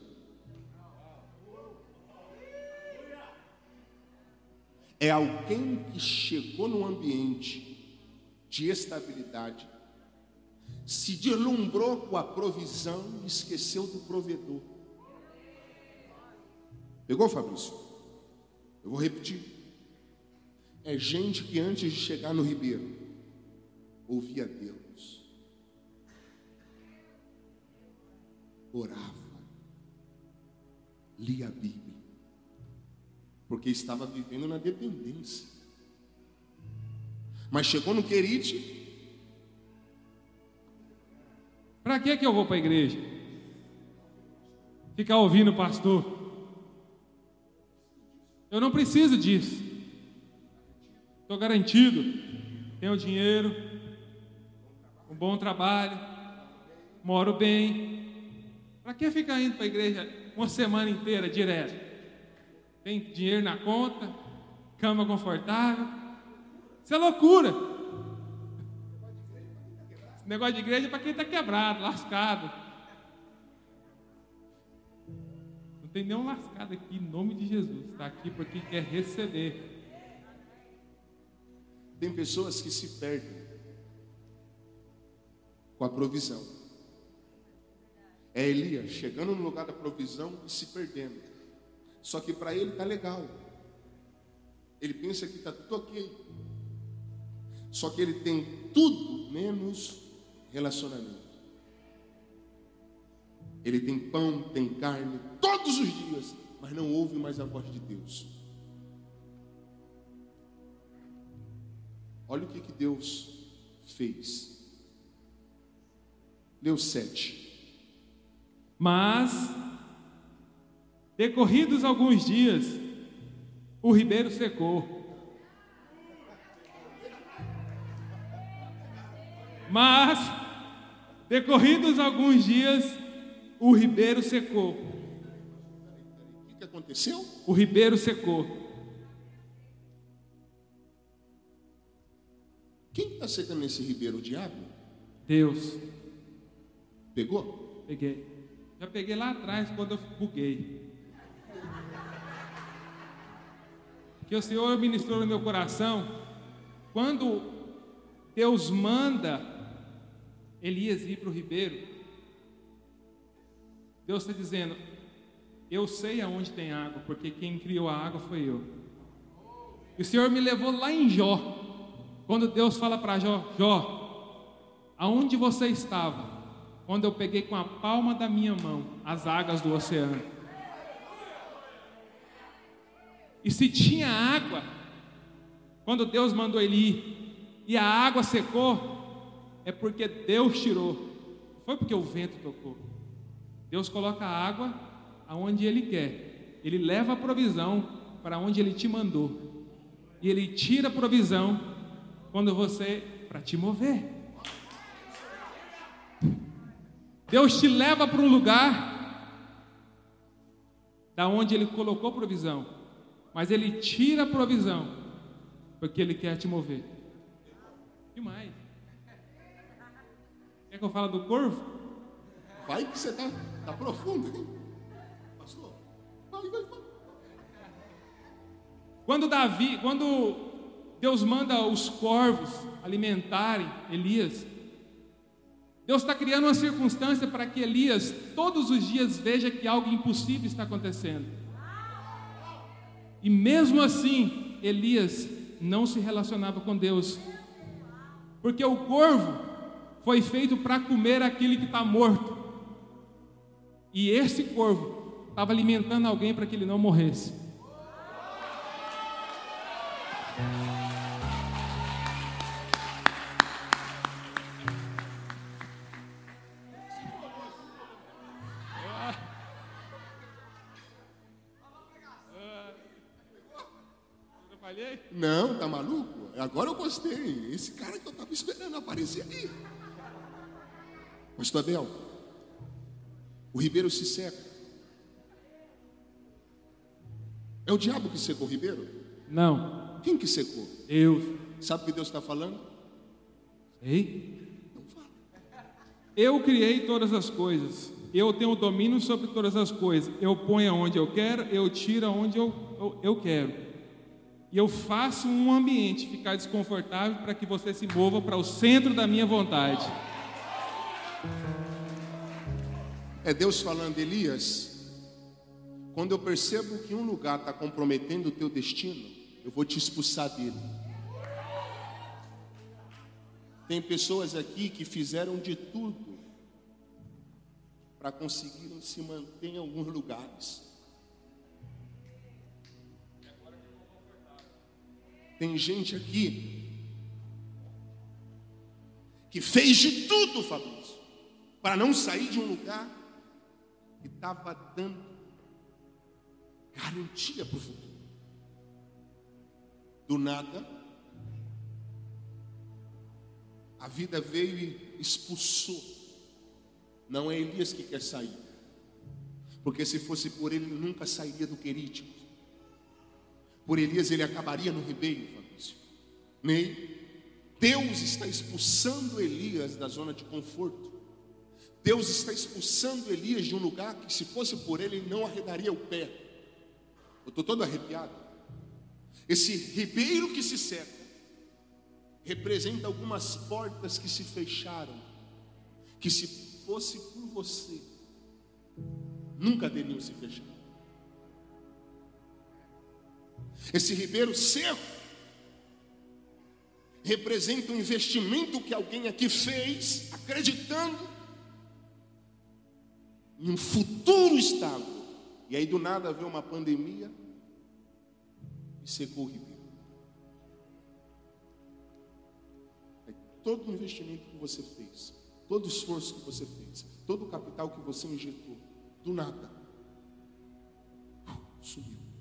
É alguém que chegou num ambiente de estabilidade, se deslumbrou com a provisão e esqueceu do provedor. Pegou, Fabrício? Eu vou repetir. É gente que antes de chegar no ribeiro, ouvia Deus, orava, lia a Bíblia, porque estava vivendo na dependência. Mas chegou no Querite, Para que que eu vou para a igreja? Ficar ouvindo o pastor? Eu não preciso disso. Estou garantido. Tenho dinheiro, um bom trabalho, moro bem. Para que ficar indo para a igreja uma semana inteira direto? Tem dinheiro na conta, cama confortável. Isso é loucura. Esse negócio de igreja é para quem está quebrado, lascado. Não tem nenhum lascado aqui, em nome de Jesus. Está aqui porque quer receber. tem pessoas que se perdem com a provisão. É Elias chegando no lugar da provisão e se perdendo. Só que para ele tá legal. Ele pensa que está tudo ok. Só que ele tem tudo menos relacionamento. Ele tem pão, tem carne, todos os dias, mas não ouve mais a voz de Deus. Olha o que, que Deus fez. Deus sete. Mas, decorridos alguns dias, o ribeiro secou. Mas, decorridos alguns dias, o ribeiro secou. O que, aconteceu? O ribeiro secou. Quem está secando nesse ribeiro? O diabo? Deus, Pegou? peguei. Já peguei lá atrás quando eu buguei. Que o Senhor ministrou no meu coração. Quando Deus manda Elias ir para o ribeiro, Deus está dizendo: Eu sei aonde tem água, porque quem criou a água foi eu. E o Senhor me levou lá em Jó. Quando Deus fala para Jó: Jó, aonde você estava? Quando eu peguei com a palma da minha mão as águas do oceano. E se tinha água, quando Deus mandou ele ir, e a água secou, é porque Deus tirou. Foi porque o vento tocou. Deus coloca a água aonde Ele quer. Ele leva a provisão para onde Ele te mandou. E Ele tira a provisão quando você para te mover. Deus te leva para um lugar da onde Ele colocou provisão, mas Ele tira a provisão porque Ele quer te mover. E mais? Quer que eu fale do corvo? Vai que você está tá profundo, hein? Pastor, vai, vai, vai. Quando Davi, quando Deus manda os corvos alimentarem Elias, Deus está criando uma circunstância para que Elias todos os dias veja que algo impossível está acontecendo. E mesmo assim, Elias não se relacionava com Deus, porque o corvo foi feito para comer aquele que está morto, e esse corvo estava alimentando alguém para que ele não morresse. Gostei. Esse cara que eu estava esperando aparecer aí. Pastor Abel, o ribeiro se seca. É o diabo que secou o ribeiro? Não. Quem que secou? Deus. Sabe o que Deus está falando? Ei. Não fala. Eu criei todas as coisas. Eu tenho domínio sobre todas as coisas. Eu ponho onde eu quero, eu tiro onde eu, eu, eu quero. E eu faço um ambiente ficar desconfortável para que você se mova para o centro da minha vontade. É Deus falando, Elias, quando eu percebo que um lugar está comprometendo o teu destino, eu vou te expulsar dele. Tem pessoas aqui que fizeram de tudo para conseguir se manter em alguns lugares. Tem gente aqui que fez de tudo, Fabrício, para não sair de um lugar que estava dando garantia para o futuro. Do nada, a vida veio e expulsou. Não é Elias que quer sair, porque se fosse por ele, ele nunca sairia do querítico. Por Elias ele acabaria no ribeiro, Fabrício. Ney, Deus está expulsando Elias da zona de conforto. Deus está expulsando Elias de um lugar que, se fosse por ele, ele não arredaria o pé. Eu estou todo arrepiado. Esse ribeiro que se seca representa algumas portas que se fecharam, que se fosse por você, nunca teriam se fechado. Esse ribeiro seco representa um investimento que alguém aqui fez, acreditando em um futuro estável. E aí do nada veio uma pandemia e secou o ribeiro. É todo o investimento que você fez, todo o esforço que você fez, todo o capital que você injetou, do nada, sumiu.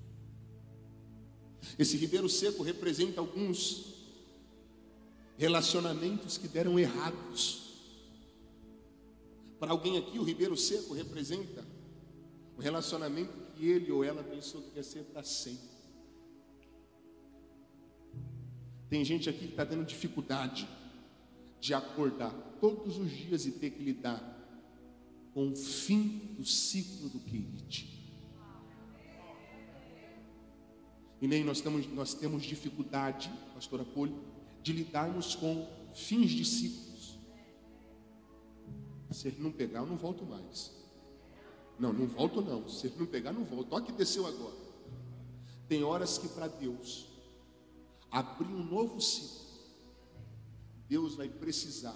Esse ribeiro seco representa alguns relacionamentos que deram errados. Para alguém aqui, o ribeiro seco representa um relacionamento que ele ou ela pensou que ia ser para sempre. Tem gente aqui que está tendo dificuldade de acordar todos os dias e ter que lidar com o fim do ciclo do querite. E nem nós temos, nós temos dificuldade, pastora Poli, de lidarmos com fins de ciclos. Se ele não pegar, eu não volto mais. Não, não volto não. Se ele não pegar, não volto. Olha que desceu agora. Tem horas que para Deus abrir um novo ciclo, Deus vai precisar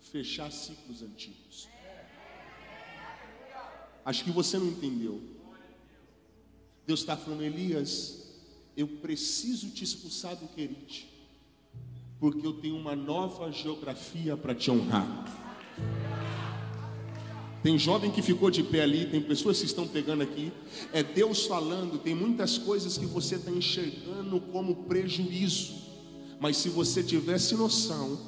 fechar ciclos antigos. Acho que você não entendeu. Deus está falando, Elias, eu preciso te expulsar do Querite, porque eu tenho uma nova geografia para te honrar. Tem jovem que ficou de pé ali, tem pessoas que estão pegando aqui. É Deus falando, tem muitas coisas que você está enxergando como prejuízo. Mas se você tivesse noção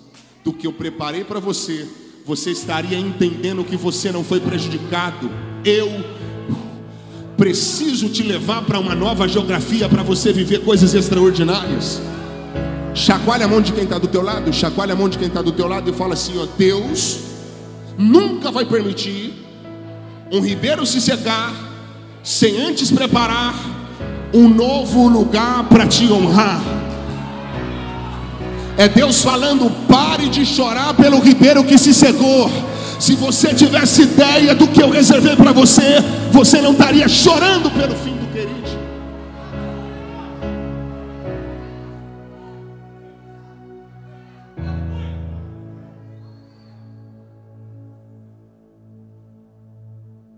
do que eu preparei para você, você estaria entendendo que você não foi prejudicado. Eu preciso te levar para uma nova geografia para você viver coisas extraordinárias. Chacoalha a mão de quem está do teu lado, chacoalha a mão de quem está do teu lado e fala assim: ó, Deus nunca vai permitir um ribeiro se secar sem antes preparar um novo lugar para te honrar. É Deus falando: pare de chorar pelo ribeiro que se secou. Se você tivesse ideia do que eu reservei para você, você não estaria chorando pelo fim do querido.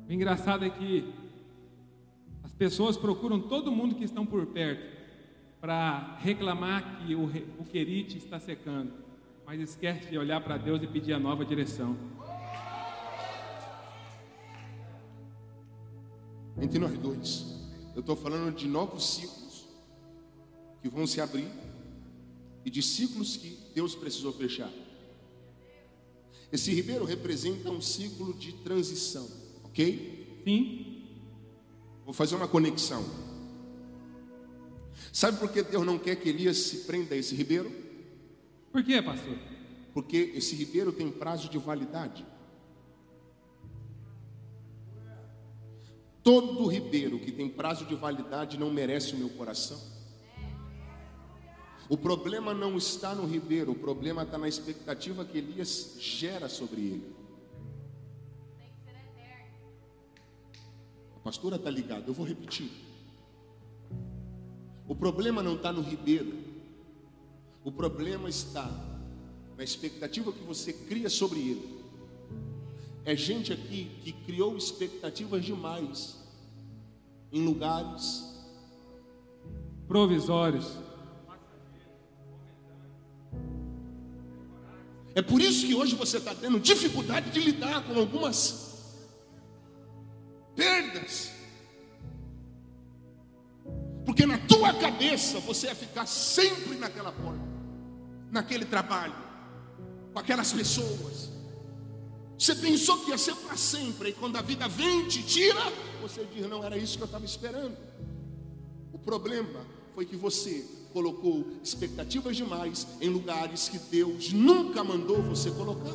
O engraçado é que as pessoas procuram todo mundo que estão por perto para reclamar que o, o querite está secando, mas esquece de olhar para Deus e pedir a nova direção. Entre nós dois, eu estou falando de novos ciclos que vão se abrir e de ciclos que Deus precisou fechar. Esse ribeiro representa um ciclo de transição, ok? Sim, Vou fazer uma conexão. Sabe por que Deus não quer que Elias se prenda a esse ribeiro? por quê, pastor? Porque esse ribeiro tem prazo de validade. Todo ribeiro que tem prazo de validade não merece o meu coração. O problema não está no ribeiro, o problema está na expectativa que Elias gera sobre ele. A pastora está ligada, eu vou repetir. O problema não está no ribeiro, o problema está na expectativa que você cria sobre ele. É gente aqui que criou expectativas demais em lugares Provisórios. É por isso que hoje você está tendo dificuldade de lidar com algumas perdas. Porque na tua cabeça você ia ficar sempre naquela porta, naquele trabalho, com aquelas pessoas. Você pensou que ia ser para sempre, e quando a vida vem te tira, você diz: Não era isso que eu estava esperando. O problema foi que você colocou expectativas demais em lugares que Deus nunca mandou você colocar.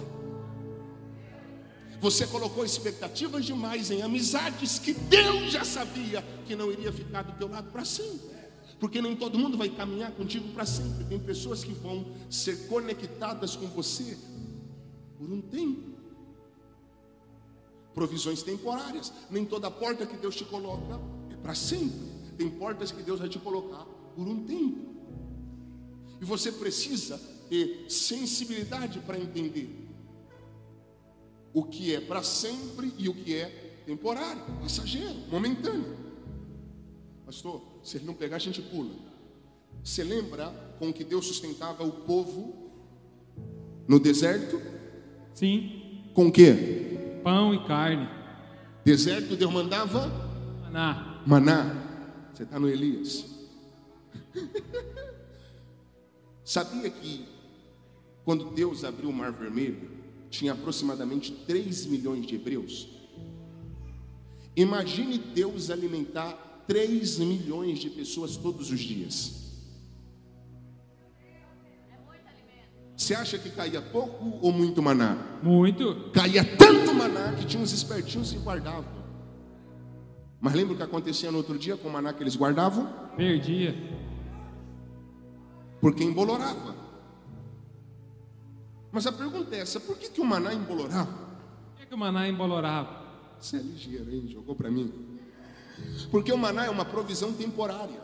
Você colocou expectativas demais em amizades que Deus já sabia que não iria ficar do teu lado para sempre. Porque nem todo mundo vai caminhar contigo para sempre. Tem pessoas que vão ser conectadas com você por um tempo. Provisões temporárias. Nem toda porta que Deus te coloca é para sempre. Tem portas que Deus vai te colocar por um tempo. E você precisa ter sensibilidade para entender o que é para sempre e o que é temporário, passageiro, momentâneo. Pastor, se ele não pegar, a gente pula. Você lembra com que Deus sustentava o povo no deserto? Sim, Com o quê? Pão e carne. Deserto Deus mandava Maná. maná. Você está no Elias. Sabia que quando Deus abriu o Mar Vermelho, tinha aproximadamente 3 milhões de hebreus? Imagine Deus alimentar 3 milhões de pessoas todos os dias. Você acha que caía pouco ou muito maná? Muito. Caía tanto maná que tinha uns espertinhos que guardavam. Mas lembra o que acontecia no outro dia com o maná que eles guardavam? Perdia. Porque embolorava. Mas a pergunta é essa: por que, que o maná embolorava? Por que, que o maná embolorava? Você é ligeiro, hein? Jogou para mim. Porque o maná é uma provisão temporária.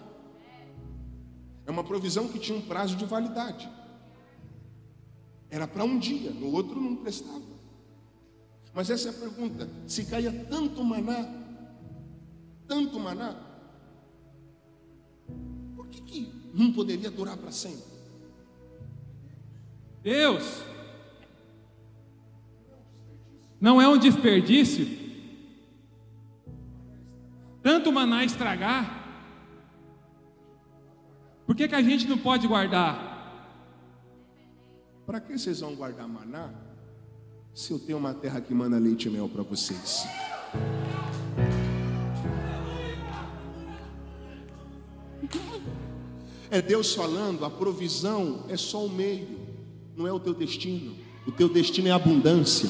É uma provisão que tinha um prazo de validade. Era para um dia, no outro não prestava. Mas essa é a pergunta: se caía tanto maná, tanto maná, por que, que não poderia durar para sempre? Deus não é um desperdício. Tanto maná estragar. Por que, que a gente não pode guardar? Para que vocês vão guardar maná se eu tenho uma terra que manda leite e mel para vocês? É Deus falando, a provisão é só o meio, não é o teu destino. O teu destino é abundância.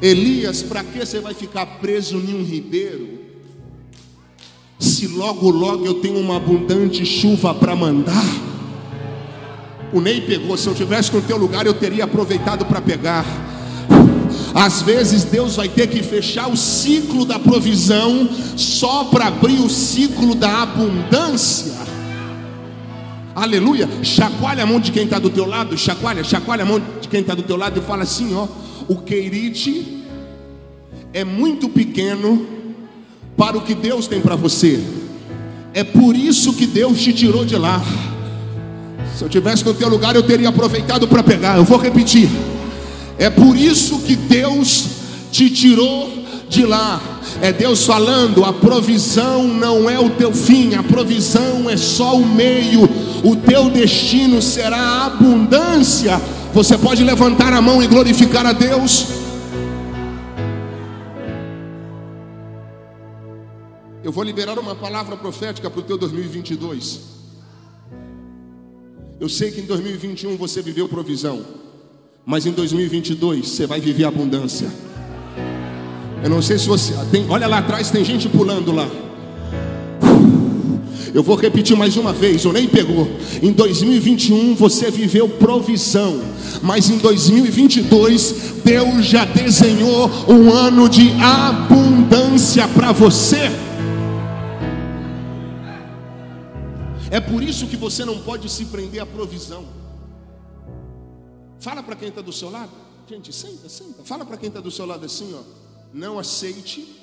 Elias, para que você vai ficar preso em um ribeiro? Se logo, logo eu tenho uma abundante chuva para mandar. O Ney pegou, se eu tivesse no teu lugar, eu teria aproveitado para pegar. Às vezes Deus vai ter que fechar o ciclo da provisão só para abrir o ciclo da abundância. Aleluia. Chacoalha a mão de quem está do teu lado, chacoalha, chacoalha a mão de quem está do teu lado e fala assim: ó, o Queirite é muito pequeno para o que Deus tem para você. É por isso que Deus te tirou de lá. Se eu tivesse no teu lugar, eu teria aproveitado para pegar. Eu vou repetir. É por isso que Deus te tirou de lá. É Deus falando: a provisão não é o teu fim, a provisão é só o meio. O teu destino será abundância. Você pode levantar a mão e glorificar a Deus. Eu vou liberar uma palavra profética para o teu 2022. Eu sei que em 2021 você viveu provisão, mas em 2022 você vai viver abundância. Eu não sei se você tem, olha lá atrás tem gente pulando lá. Eu vou repetir mais uma vez, eu nem pegou. Em 2021 você viveu provisão, mas em 2022 Deus já desenhou um ano de abundância para você. É por isso que você não pode se prender à provisão. Fala para quem está do seu lado. Gente, senta, senta. Fala para quem está do seu lado assim, ó. Não aceite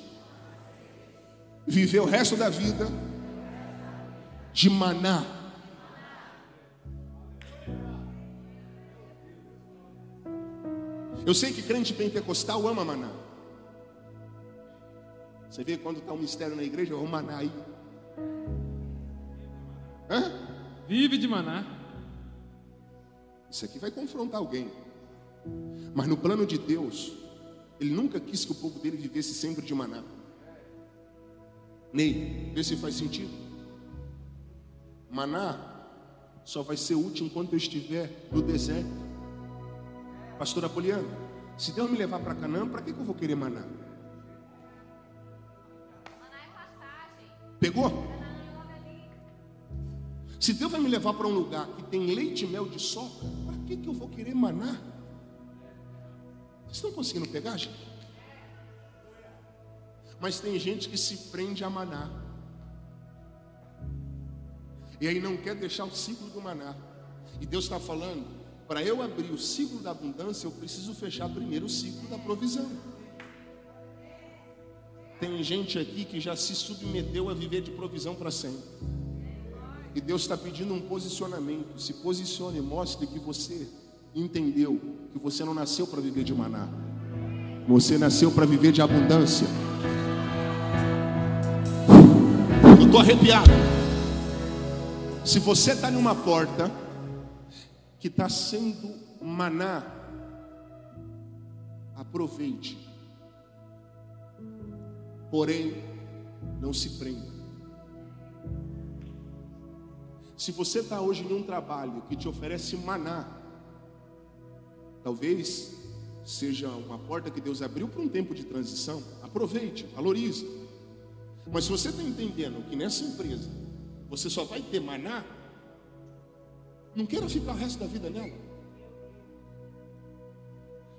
viver o resto da vida de maná. Eu sei que crente pentecostal ama maná. Você vê quando está um mistério na igreja, o maná aí. Hã? Vive de maná. Isso aqui vai confrontar alguém. Mas no plano de Deus, Ele nunca quis que o povo dele vivesse sempre de maná. Ney, vê se faz sentido. Maná só vai ser útil enquanto eu estiver no deserto. Pastor Apoliano, se Deus me levar para Canaã, para que, que eu vou querer maná? Pegou? Se Deus vai me levar para um lugar que tem leite e mel de sol, para que, que eu vou querer maná? Vocês estão conseguindo pegar, gente? Mas tem gente que se prende a maná. E aí não quer deixar o ciclo do maná. E Deus está falando: para eu abrir o ciclo da abundância, eu preciso fechar primeiro o ciclo da provisão. Tem gente aqui que já se submeteu a viver de provisão para sempre. E Deus está pedindo um posicionamento. Se posicione, mostre que você entendeu que você não nasceu para viver de maná. Você nasceu para viver de abundância. Eu estou arrepiado. Se você está numa porta que está sendo maná, aproveite. Porém, não se prenda. Se você está hoje em um trabalho que te oferece maná, talvez seja uma porta que Deus abriu para um tempo de transição. Aproveite, valorize. Mas se você está entendendo que nessa empresa você só vai ter maná, não queira ficar o resto da vida nela.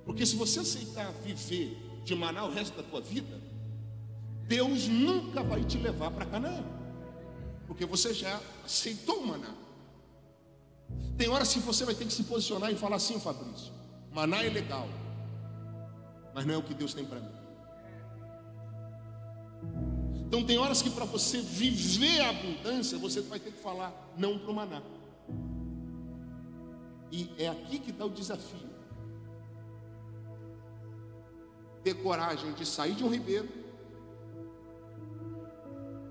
Porque se você aceitar viver de maná o resto da tua vida, Deus nunca vai te levar para Canaã. Porque você já aceitou o maná. Tem horas que você vai ter que se posicionar e falar assim, Fabrício: maná é legal, mas não é o que Deus tem para mim. Então tem horas que para você viver a abundância, você vai ter que falar não para o maná. E é aqui que está o desafio. Ter coragem de sair de um ribeiro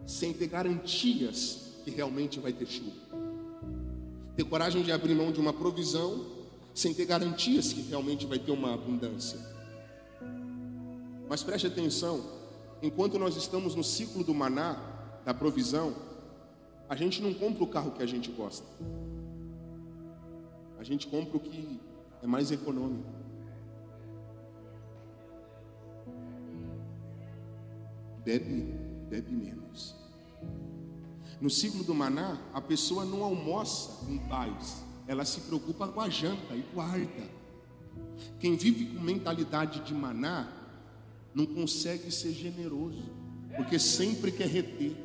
sem ter garantias que realmente vai ter chuva. Ter coragem de abrir mão de uma provisão sem ter garantias que realmente vai ter uma abundância. Mas preste atenção, enquanto nós estamos no ciclo do maná, da provisão, a gente não compra o carro que a gente gosta. A gente compra o que é mais econômico. bebe, bebe menos. No ciclo do maná, a pessoa não almoça em paz, ela se preocupa com a janta e guarda. Quem vive com mentalidade de maná não consegue ser generoso, porque sempre quer reter.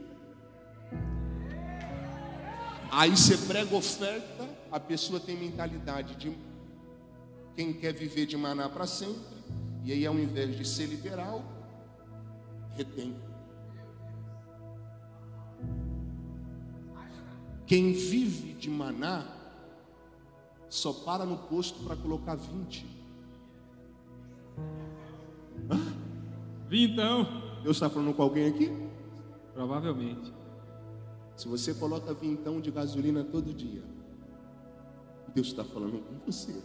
Aí você prega oferta, a pessoa tem mentalidade de quem quer viver de maná para sempre, e aí ao invés de ser liberal, retém. Quem vive de maná só para no posto para colocar 20. Vintão. Deus está falando com alguém aqui? Provavelmente. Se você coloca vintão de gasolina todo dia, Deus está falando com você.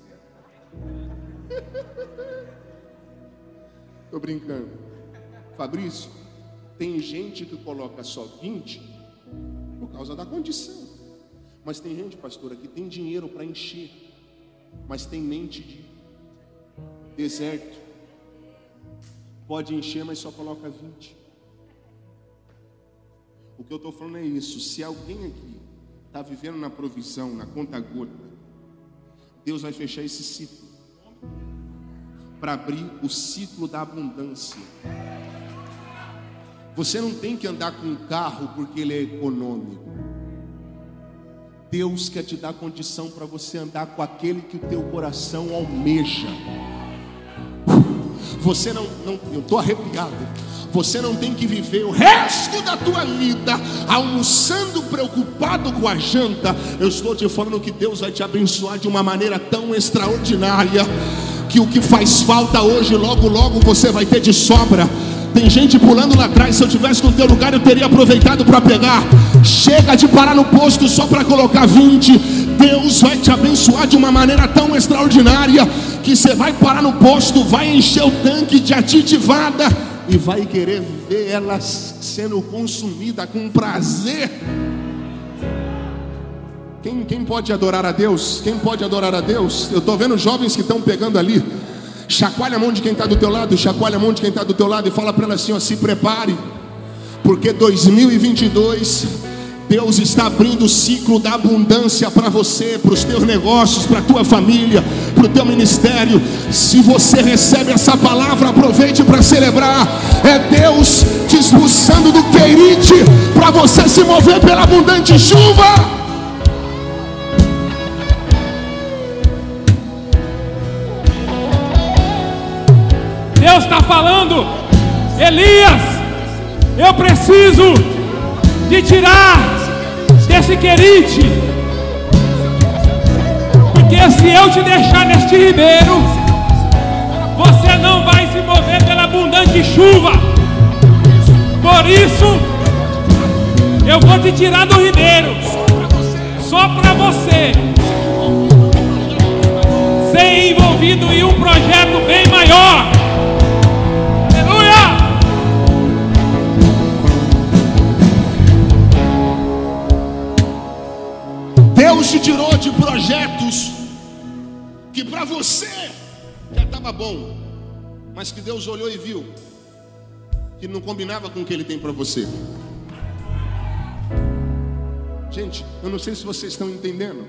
Estou brincando. Fabrício, tem gente que coloca só 20 por causa da condição. Mas tem gente, pastora, que tem dinheiro para encher, mas tem mente de deserto. Pode encher, mas só coloca 20. O que eu estou falando é isso. Se alguém aqui está vivendo na provisão, na conta gota, Deus vai fechar esse ciclo para abrir o ciclo da abundância. Você não tem que andar com um carro porque ele é econômico. Deus quer te dar condição para você andar com aquele que o teu coração almeja. Você não, não eu estou arrepiado. Você não tem que viver o resto da tua vida almoçando preocupado com a janta. Eu estou te falando que Deus vai te abençoar de uma maneira tão extraordinária que o que faz falta hoje, logo, logo você vai ter de sobra. Tem gente pulando lá atrás. Se eu tivesse no teu lugar, eu teria aproveitado para pegar. Chega de parar no posto só para colocar 20. Deus vai te abençoar de uma maneira tão extraordinária que você vai parar no posto, vai encher o tanque de aditivada e vai querer ver ela sendo consumida com prazer. Quem, quem pode adorar a Deus? Quem pode adorar a Deus? Eu estou vendo jovens que estão pegando ali. Chacoalha a mão de quem está do teu lado, chacoalha a mão de quem está do teu lado e fala para ela assim: ó, se prepare, porque 2022 Deus está abrindo o ciclo da abundância para você, para os teus negócios, para a tua família, para o teu ministério. Se você recebe essa palavra, aproveite para celebrar. É Deus te expulsando do queirite para você se mover pela abundante chuva. Deus está falando, Elias, eu preciso de tirar desse querite, porque se eu te deixar neste ribeiro, você não vai se mover pela abundante chuva. Por isso, eu vou te tirar do ribeiro, só para você ser envolvido em um projeto bem maior. Projetos que para você já estava bom, mas que Deus olhou e viu que não combinava com o que Ele tem para você. Gente, eu não sei se vocês estão entendendo.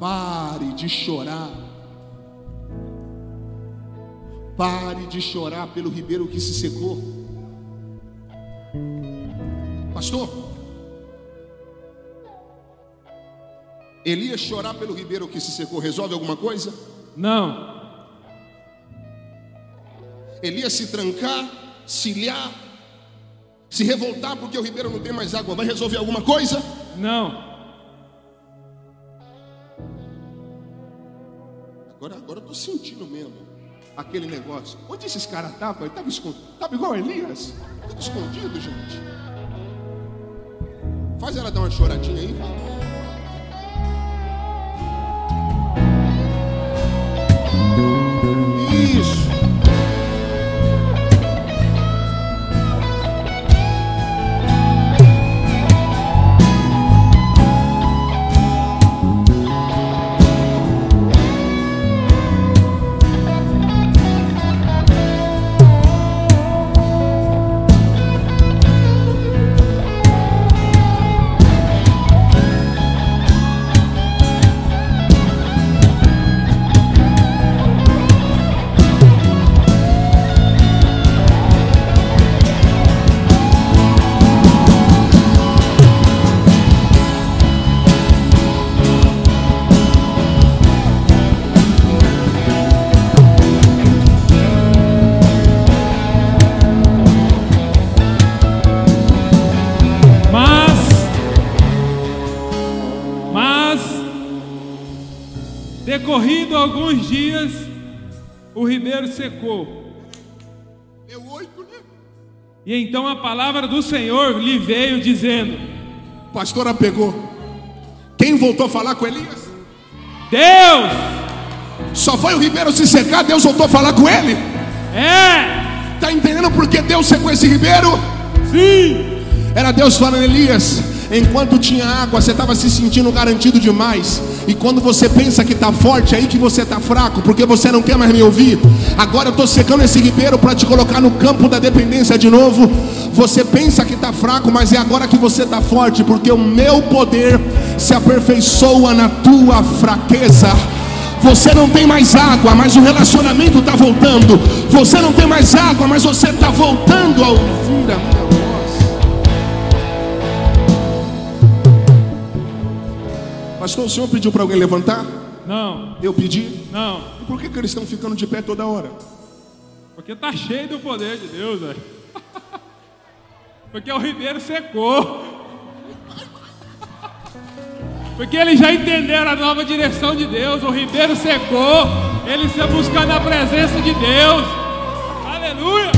Pare de chorar. Pare de chorar pelo ribeiro que se secou. Pastor, Elias chorar pelo ribeiro que se secou resolve alguma coisa? Não. Elias se trancar, se ilhar, se revoltar porque o ribeiro não tem mais água, vai resolver alguma coisa? Não. Agora, agora eu estou sentindo mesmo aquele negócio. Onde esses caras estavam? Estava escondido. Estava igual Elias. Tudo escondido, gente. Faz ela dar uma choradinha aí. Decorrido alguns dias, o ribeiro secou. Oito, né? E então a palavra do Senhor lhe veio dizendo: Pastora pegou. Quem voltou a falar com Elias? Deus! Só foi o ribeiro se secar, Deus voltou a falar com ele? É! Tá entendendo por que Deus secou esse ribeiro? Sim! Era Deus falando, Elias, enquanto tinha água, você estava se sentindo garantido demais. E quando você pensa que está forte, é aí que você está fraco, porque você não quer mais me ouvir. Agora eu estou secando esse ribeiro para te colocar no campo da dependência de novo. Você pensa que está fraco, mas é agora que você está forte, porque o meu poder se aperfeiçoa na tua fraqueza. Você não tem mais água, mas o relacionamento está voltando. Você não tem mais água, mas você está voltando a ouvir a. Pastor, o senhor pediu para alguém levantar? Não, Eu pedi. não. E por que, que eles estão ficando de pé toda hora? Porque tá cheio do poder de Deus, velho. Porque o ribeiro secou. Porque eles já entenderam a nova direção de Deus. O ribeiro secou. Eles estão buscando a presença de Deus. Aleluia.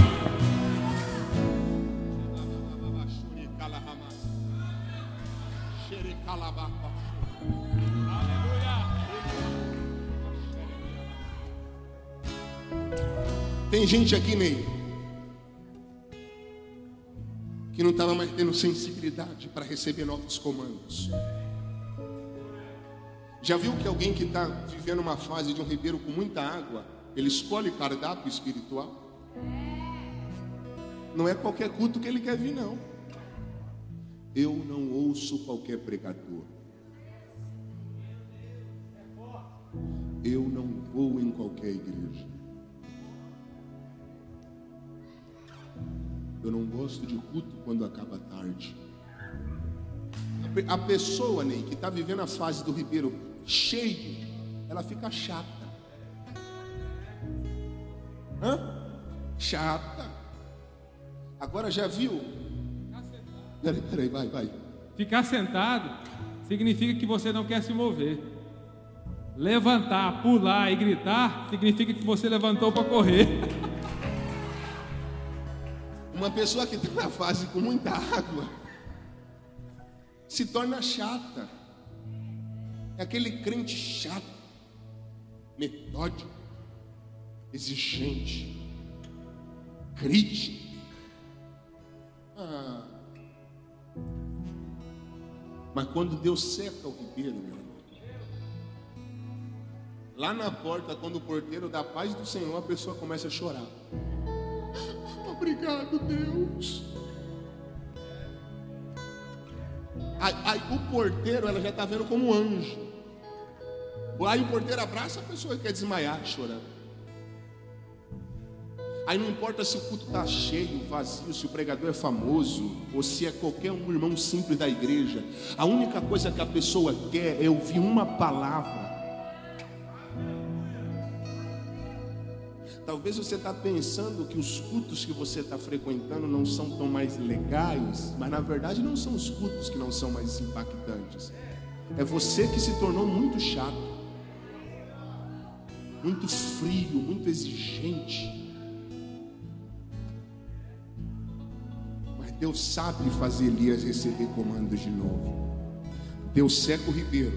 Gente aqui, Ney, que não estava mais tendo sensibilidade para receber novos comandos. Já viu que alguém que está vivendo uma fase de um ribeiro com muita água, ele escolhe cardápio espiritual? Não é qualquer culto que ele quer vir, não. Eu não ouço qualquer pregador. Eu não vou em qualquer igreja. Eu não gosto de culto quando acaba tarde. A pe- A pessoa, Ney, que está vivendo a fase do ribeiro cheio, ela fica chata. Hã? Chata. Agora já viu? Peraí, peraí, vai, vai. Ficar sentado significa que você não quer se mover. Levantar, pular e gritar significa que você levantou para correr. Uma pessoa que está na fase com muita água se torna chata. É aquele crente chato, metódico, exigente, crítico. Ah. Mas quando Deus seca o ribeiro, meu irmão, lá na porta, quando o porteiro dá paz do Senhor, a pessoa começa a chorar. Obrigado, Deus. Aí, aí o porteiro, ela já está vendo como um anjo. Aí o porteiro abraça a pessoa que quer desmaiar chorando. Aí não importa se o culto está cheio, vazio, se o pregador é famoso, ou se é qualquer um irmão simples da igreja. A única coisa que a pessoa quer é ouvir uma palavra. Talvez você está pensando que os cultos que você está frequentando não são tão mais legais, mas na verdade não são os cultos que não são mais impactantes. É você que se tornou muito chato, muito frio, muito exigente. Mas Deus sabe fazer Elias receber comandos de novo. Deus seca o ribeiro.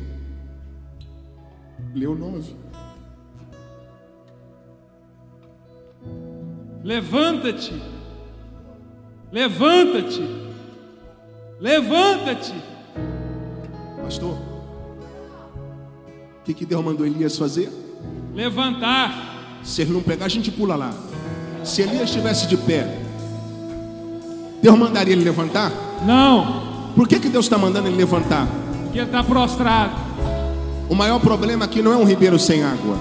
Leu 9. Levanta-te. Levanta-te. Levanta-te. Pastor, o que, que Deus mandou Elias fazer? Levantar. Se ele não pegar, a gente pula lá. Se Elias estivesse de pé, Deus mandaria ele levantar? Não, Por que, que Deus está mandando ele levantar? porque ele está prostrado. O maior problema aqui não é um ribeiro sem água.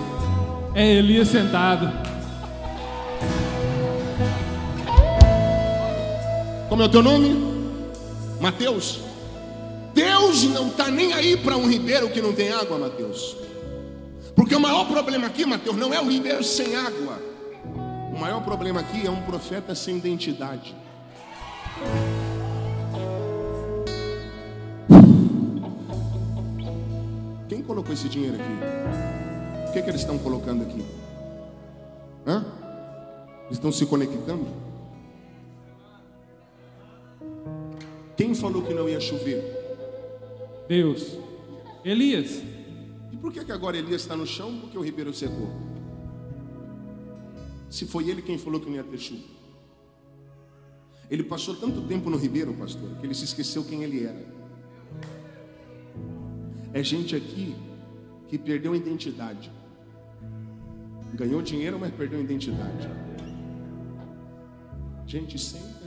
É Elias sentado. Como é o teu nome? Mateus. Deus não está nem aí para um ribeiro que não tem água, Mateus. Porque o maior problema aqui, Mateus, não é o ribeiro sem água. O maior problema aqui é um profeta sem identidade. Quem colocou esse dinheiro aqui? O que, que eles estão colocando aqui? Hã? Eles estão se conectando? Quem falou que não ia chover? Deus. Elias. E por que, que agora Elias está no chão? Porque o ribeiro secou. Se foi ele quem falou que não ia ter chuva. Ele passou tanto tempo no ribeiro, pastor, que ele se esqueceu quem ele era. É gente aqui que perdeu a identidade. Ganhou dinheiro, mas perdeu a identidade. Gente, senta,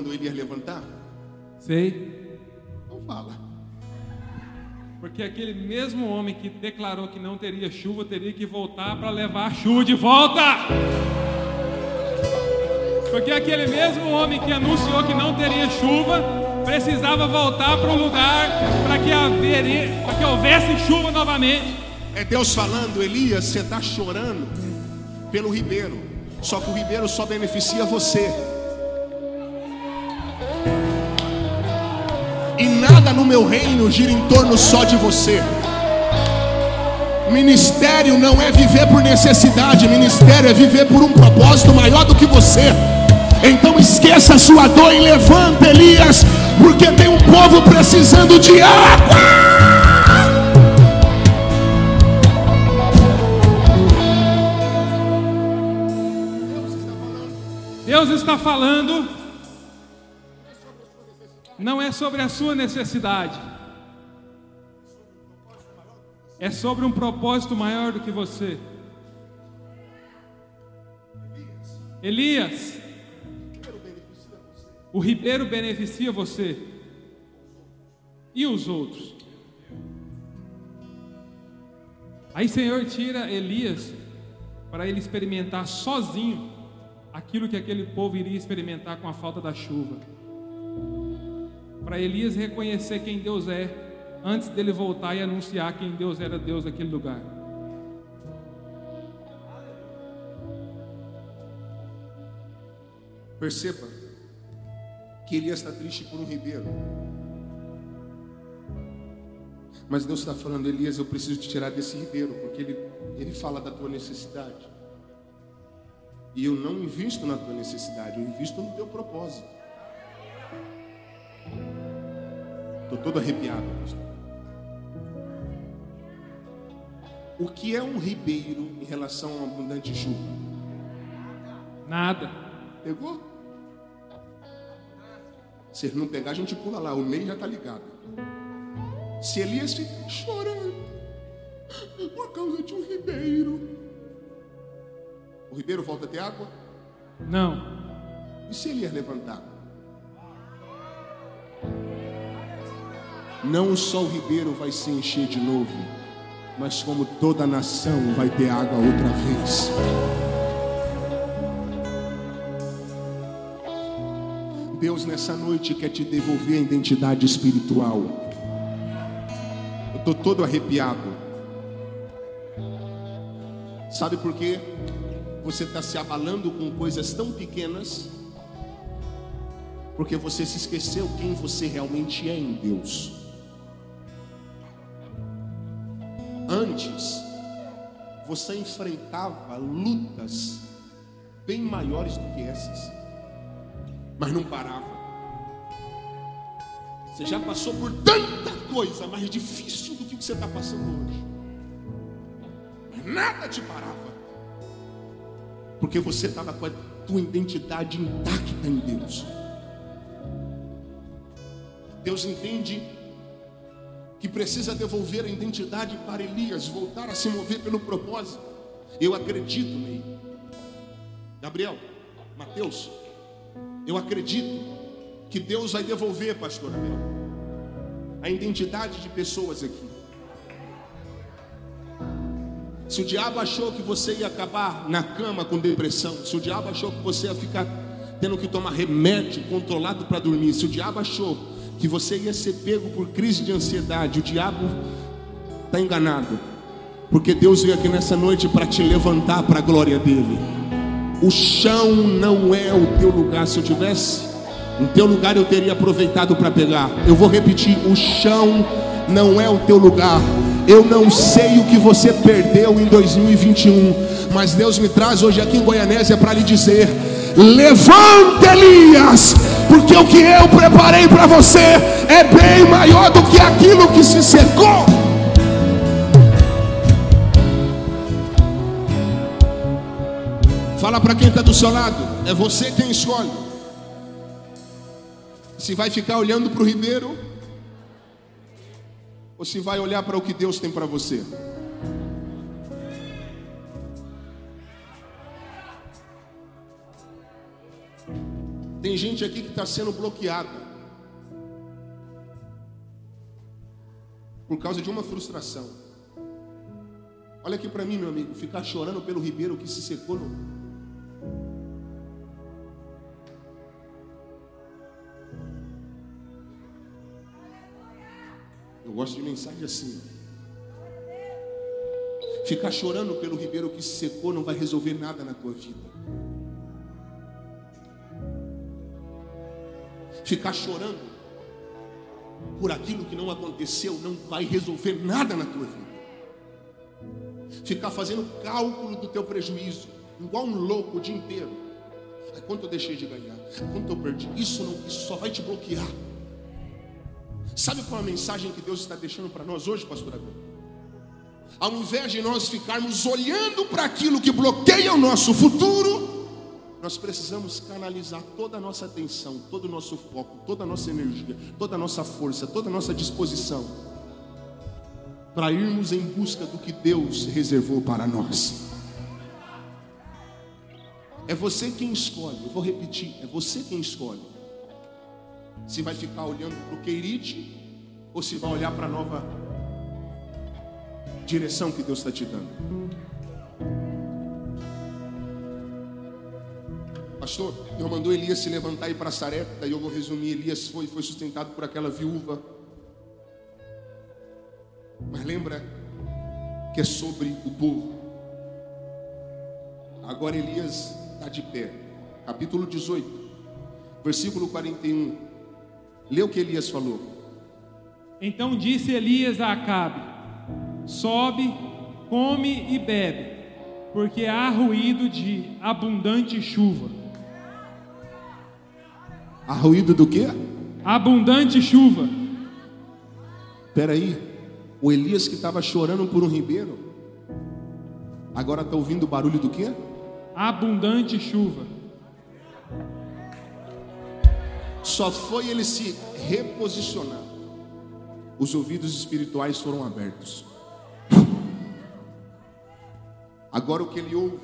mandou Elias levantar? Sei. Não fala. Porque aquele mesmo homem que declarou que não teria chuva teria que voltar para levar a chuva de volta. Porque aquele mesmo homem que anunciou que não teria chuva precisava voltar para o lugar para que, para que houvesse chuva novamente. É Deus falando, Elias, você está chorando pelo ribeiro. Só que o ribeiro só beneficia você. E nada no meu reino gira em torno só de você. Ministério não é viver por necessidade, ministério é viver por um propósito maior do que você. Então esqueça a sua dor e levanta, Elias, porque tem um povo precisando de água. Deus está falando, não é sobre a sua necessidade, é sobre um propósito maior do que você. Elias, o ribeiro beneficia você e os outros. Aí Senhor tira Elias para ele experimentar sozinho aquilo que aquele povo iria experimentar com a falta da chuva. Para Elias reconhecer quem Deus é, antes dele voltar e anunciar quem Deus era Deus naquele lugar. Perceba que Elias está triste por um ribeiro. Mas Deus está falando, Elias, eu preciso te tirar desse ribeiro, porque ele, ele fala da tua necessidade. E eu não invisto na tua necessidade, eu invisto no teu propósito. Estou todo arrepiado, pastor. O que é um ribeiro em relação a abundante chuva? Nada. Pegou? Se ele não pegar, a gente pula lá, o meio já está ligado. Se Elias fica chorando por causa de um ribeiro, o ribeiro volta a ter água? Não. E se Elias levantar? Não só o ribeiro vai se encher de novo, mas como toda a nação vai ter água outra vez. Deus nessa noite quer te devolver a identidade espiritual. Eu estou todo arrepiado. Sabe por quê? Você está se abalando com coisas tão pequenas, porque você se esqueceu quem você realmente é em Deus. Antes, você enfrentava lutas bem maiores do que essas mas não parava. Você já passou por tanta coisa mais difícil do que o que você está passando hoje. Mas nada te parava. Porque você estava com a tua identidade intacta em Deus. Deus entende que precisa devolver a identidade para Elias, voltar a se mover pelo propósito. Eu acredito nele. Gabriel, Mateus, eu acredito que Deus vai devolver, pastor Abel, a identidade de pessoas aqui. Se o diabo achou que você ia acabar na cama com depressão, se o diabo achou que você ia ficar tendo que tomar remédio controlado para dormir, se o diabo achou que você ia ser pego por crise de ansiedade. O diabo está enganado, porque Deus veio aqui nessa noite para te levantar para a glória dele. O chão não é o teu lugar. Se eu tivesse no teu lugar, eu teria aproveitado para pegar. Eu vou repetir: o chão não é o teu lugar. Eu não sei o que você perdeu em 2021, mas Deus me traz hoje aqui em Goianésia para lhe dizer: levante Elias, porque o que eu preparei para você é bem maior do que aquilo que se secou. Fala para quem está do seu lado, é você quem escolhe. Se vai ficar olhando para o ribeiro ou se vai olhar para o que Deus tem para você? Tem gente aqui que está sendo bloqueada por causa de uma frustração. Olha aqui para mim, meu amigo, ficar chorando pelo ribeiro que se secou. No... Eu gosto de mensagem assim. Ficar chorando pelo ribeiro que se secou não vai resolver nada na tua vida. Ficar chorando por aquilo que não aconteceu não vai resolver nada na tua vida. Ficar fazendo cálculo do teu prejuízo, igual um louco o dia inteiro. Ai, quanto eu deixei de ganhar? Quanto eu perdi? Isso, não, isso só vai te bloquear. Sabe qual é a mensagem que Deus está deixando para nós hoje, pastor Abel? Ao invés de nós ficarmos olhando para aquilo que bloqueia o nosso futuro, nós precisamos canalizar toda a nossa atenção, todo o nosso foco, toda a nossa energia, toda a nossa força, toda a nossa disposição para irmos em busca do que Deus reservou para nós. É você quem escolhe, eu vou repetir, é você quem escolhe. Se vai ficar olhando para o Queirite ou se vai olhar para a nova direção que Deus está te dando. Pastor, Deus mandou Elias se levantar e ir para Sarepta, e eu vou resumir: Elias foi, foi sustentado por aquela viúva. Mas lembra que é sobre o povo. Agora Elias está de pé. Capítulo 18, versículo 41. Lê o que Elias falou. Então disse Elias a Acabe: Sobe, come e bebe, porque há ruído de abundante chuva. Há ruído do quê? Abundante chuva. Espera aí. O Elias que estava chorando por um ribeiro, agora está ouvindo o barulho do quê? Abundante chuva. Só foi ele se reposicionar. Os ouvidos espirituais foram abertos. Agora o que ele ouve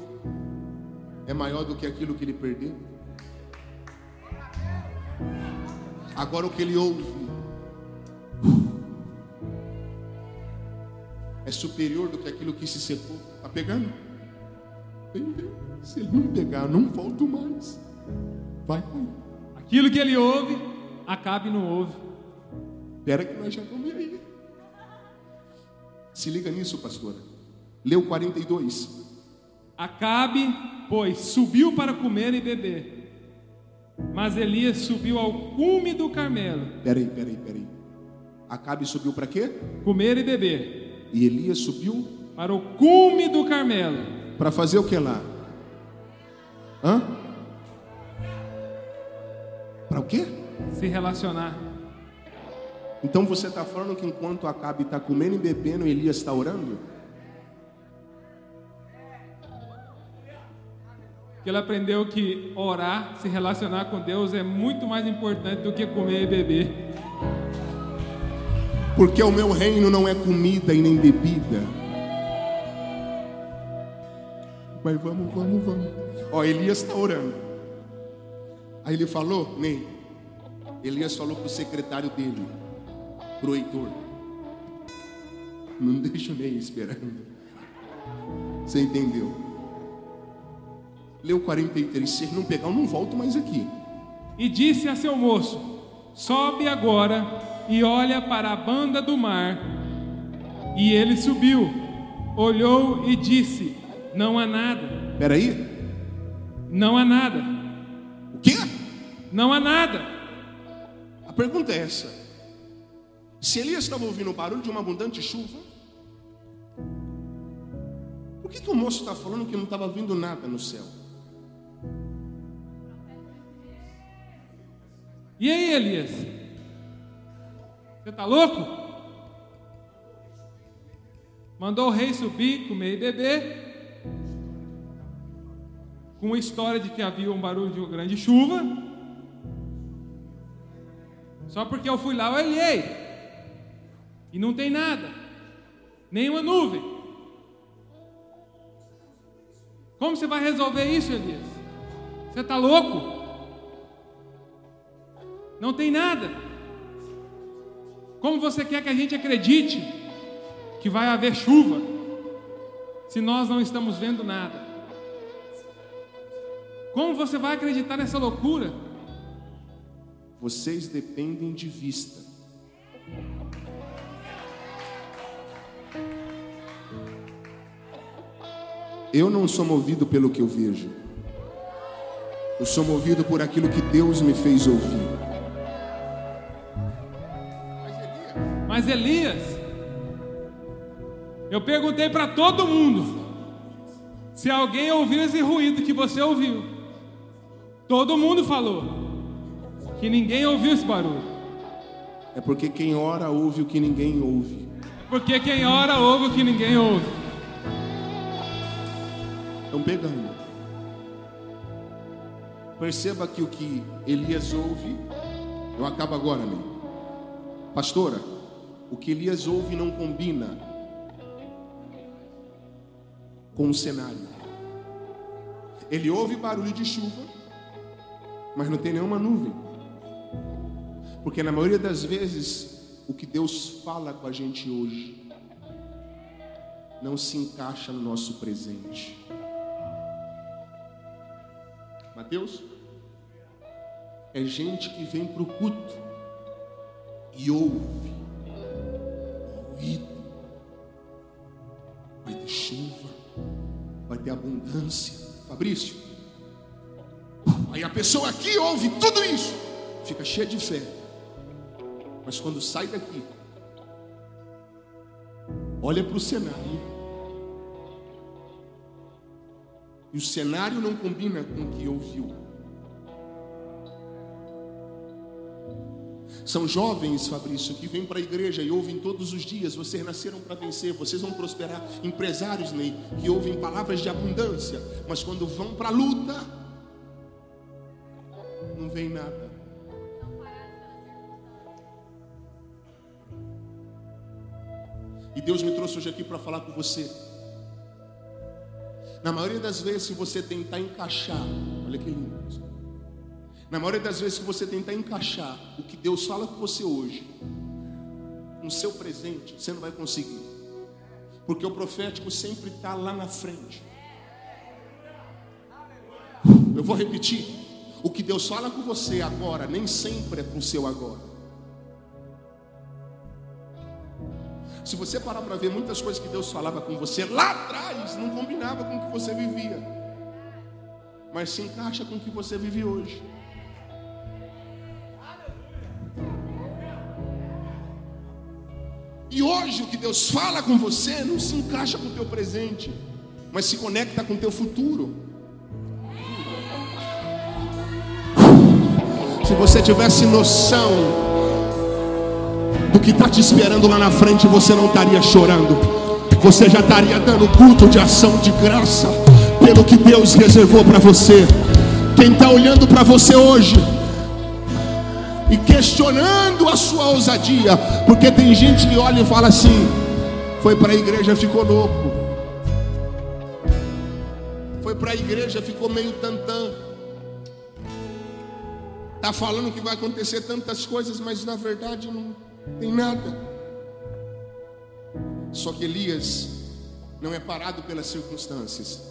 é maior do que aquilo que ele perdeu. Agora o que ele ouve é superior do que aquilo que se secou. Está pegando? Se ele não pegar, eu não volto mais. Vai, vai. Aquilo que ele ouve, Acabe não ouve. Espera que nós já vamos aí. Se liga nisso, pastora. Leu 42. Acabe, pois, subiu para comer e beber. Mas Elias subiu ao cume do Carmelo. Peraí, peraí, peraí. Acabe subiu para quê? Comer e beber. E Elias subiu Para o cume do Carmelo. para fazer o que lá? Hã? Para o quê? Se relacionar. Então você está falando que enquanto Acabe está comendo e bebendo, Elias está orando? Que ele aprendeu que orar, se relacionar com Deus é muito mais importante do que comer e beber. Porque o meu reino não é comida e nem bebida. Mas vamos, vamos, vamos. Ó, Elias está orando. Aí ele falou, Ney. Elias falou para o secretário dele, para o Heitor. Não deixa o Ney esperando. Você entendeu? Leu 43. Se não pegar, eu não volto mais aqui. E disse a seu moço: Sobe agora e olha para a banda do mar. E ele subiu, olhou e disse: Não há nada. Espera aí. Não há nada. O quê? Não há nada. A pergunta é essa. Se Elias estava ouvindo o barulho de uma abundante chuva, por que, que o moço está falando que não estava vindo nada no céu? E aí, Elias? Você está louco? Mandou o rei subir, comer e beber. Com a história de que havia um barulho de uma grande chuva. Só porque eu fui lá, eu olhei. E não tem nada. Nenhuma nuvem. Como você vai resolver isso, Elias? Você está louco? Não tem nada. Como você quer que a gente acredite que vai haver chuva se nós não estamos vendo nada? Como você vai acreditar nessa loucura? Vocês dependem de vista. Eu não sou movido pelo que eu vejo. Eu sou movido por aquilo que Deus me fez ouvir. Mas Elias, eu perguntei para todo mundo se alguém ouviu esse ruído que você ouviu. Todo mundo falou que ninguém ouviu esse barulho. É porque quem ora ouve o que ninguém ouve. Porque quem ora ouve o que ninguém ouve. Estão pegando. Perceba que o que Elias ouve, eu acabo agora, amigo. Pastora, o que Elias ouve não combina com o cenário. Ele ouve barulho de chuva, mas não tem nenhuma nuvem. Porque na maioria das vezes, o que Deus fala com a gente hoje não se encaixa no nosso presente. Mateus? É gente que vem para o culto e ouve vai ter chuva, vai ter abundância. Fabrício, aí a pessoa aqui ouve tudo isso, fica cheia de fé, mas quando sai daqui, olha para o cenário. E o cenário não combina com o que ouviu. São jovens, Fabrício, que vêm para a igreja e ouvem todos os dias: vocês nasceram para vencer, vocês vão prosperar. Empresários, Ney, que ouvem palavras de abundância, mas quando vão para a luta, não vem nada. E Deus me trouxe hoje aqui para falar com você. Na maioria das vezes, se você tentar encaixar, olha que lindo. Na maioria das vezes que você tentar encaixar o que Deus fala com você hoje, no seu presente, você não vai conseguir. Porque o profético sempre está lá na frente. Eu vou repetir. O que Deus fala com você agora, nem sempre é para o seu agora. Se você parar para ver muitas coisas que Deus falava com você lá atrás, não combinava com o que você vivia. Mas se encaixa com o que você vive hoje. E hoje o que Deus fala com você não se encaixa com o teu presente, mas se conecta com o teu futuro. Se você tivesse noção do que está te esperando lá na frente, você não estaria chorando, você já estaria dando culto de ação de graça pelo que Deus reservou para você. Quem está olhando para você hoje e questionando a sua ousadia, porque tem gente que olha e fala assim: foi para a igreja, ficou louco, foi para a igreja, ficou meio tantã. Está falando que vai acontecer tantas coisas, mas na verdade não tem nada. Só que Elias não é parado pelas circunstâncias.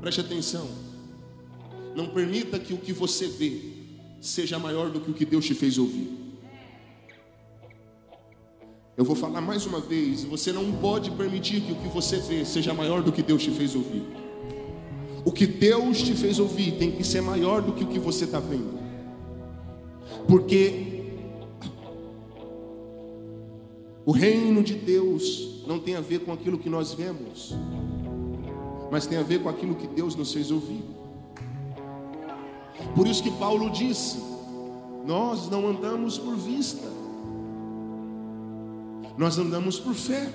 Preste atenção. Não permita que o que você vê seja maior do que o que Deus te fez ouvir. Eu vou falar mais uma vez: você não pode permitir que o que você vê seja maior do que Deus te fez ouvir. O que Deus te fez ouvir tem que ser maior do que o que você está vendo, porque o reino de Deus não tem a ver com aquilo que nós vemos, mas tem a ver com aquilo que Deus nos fez ouvir. Por isso que Paulo disse: Nós não andamos por vista, nós andamos por fé.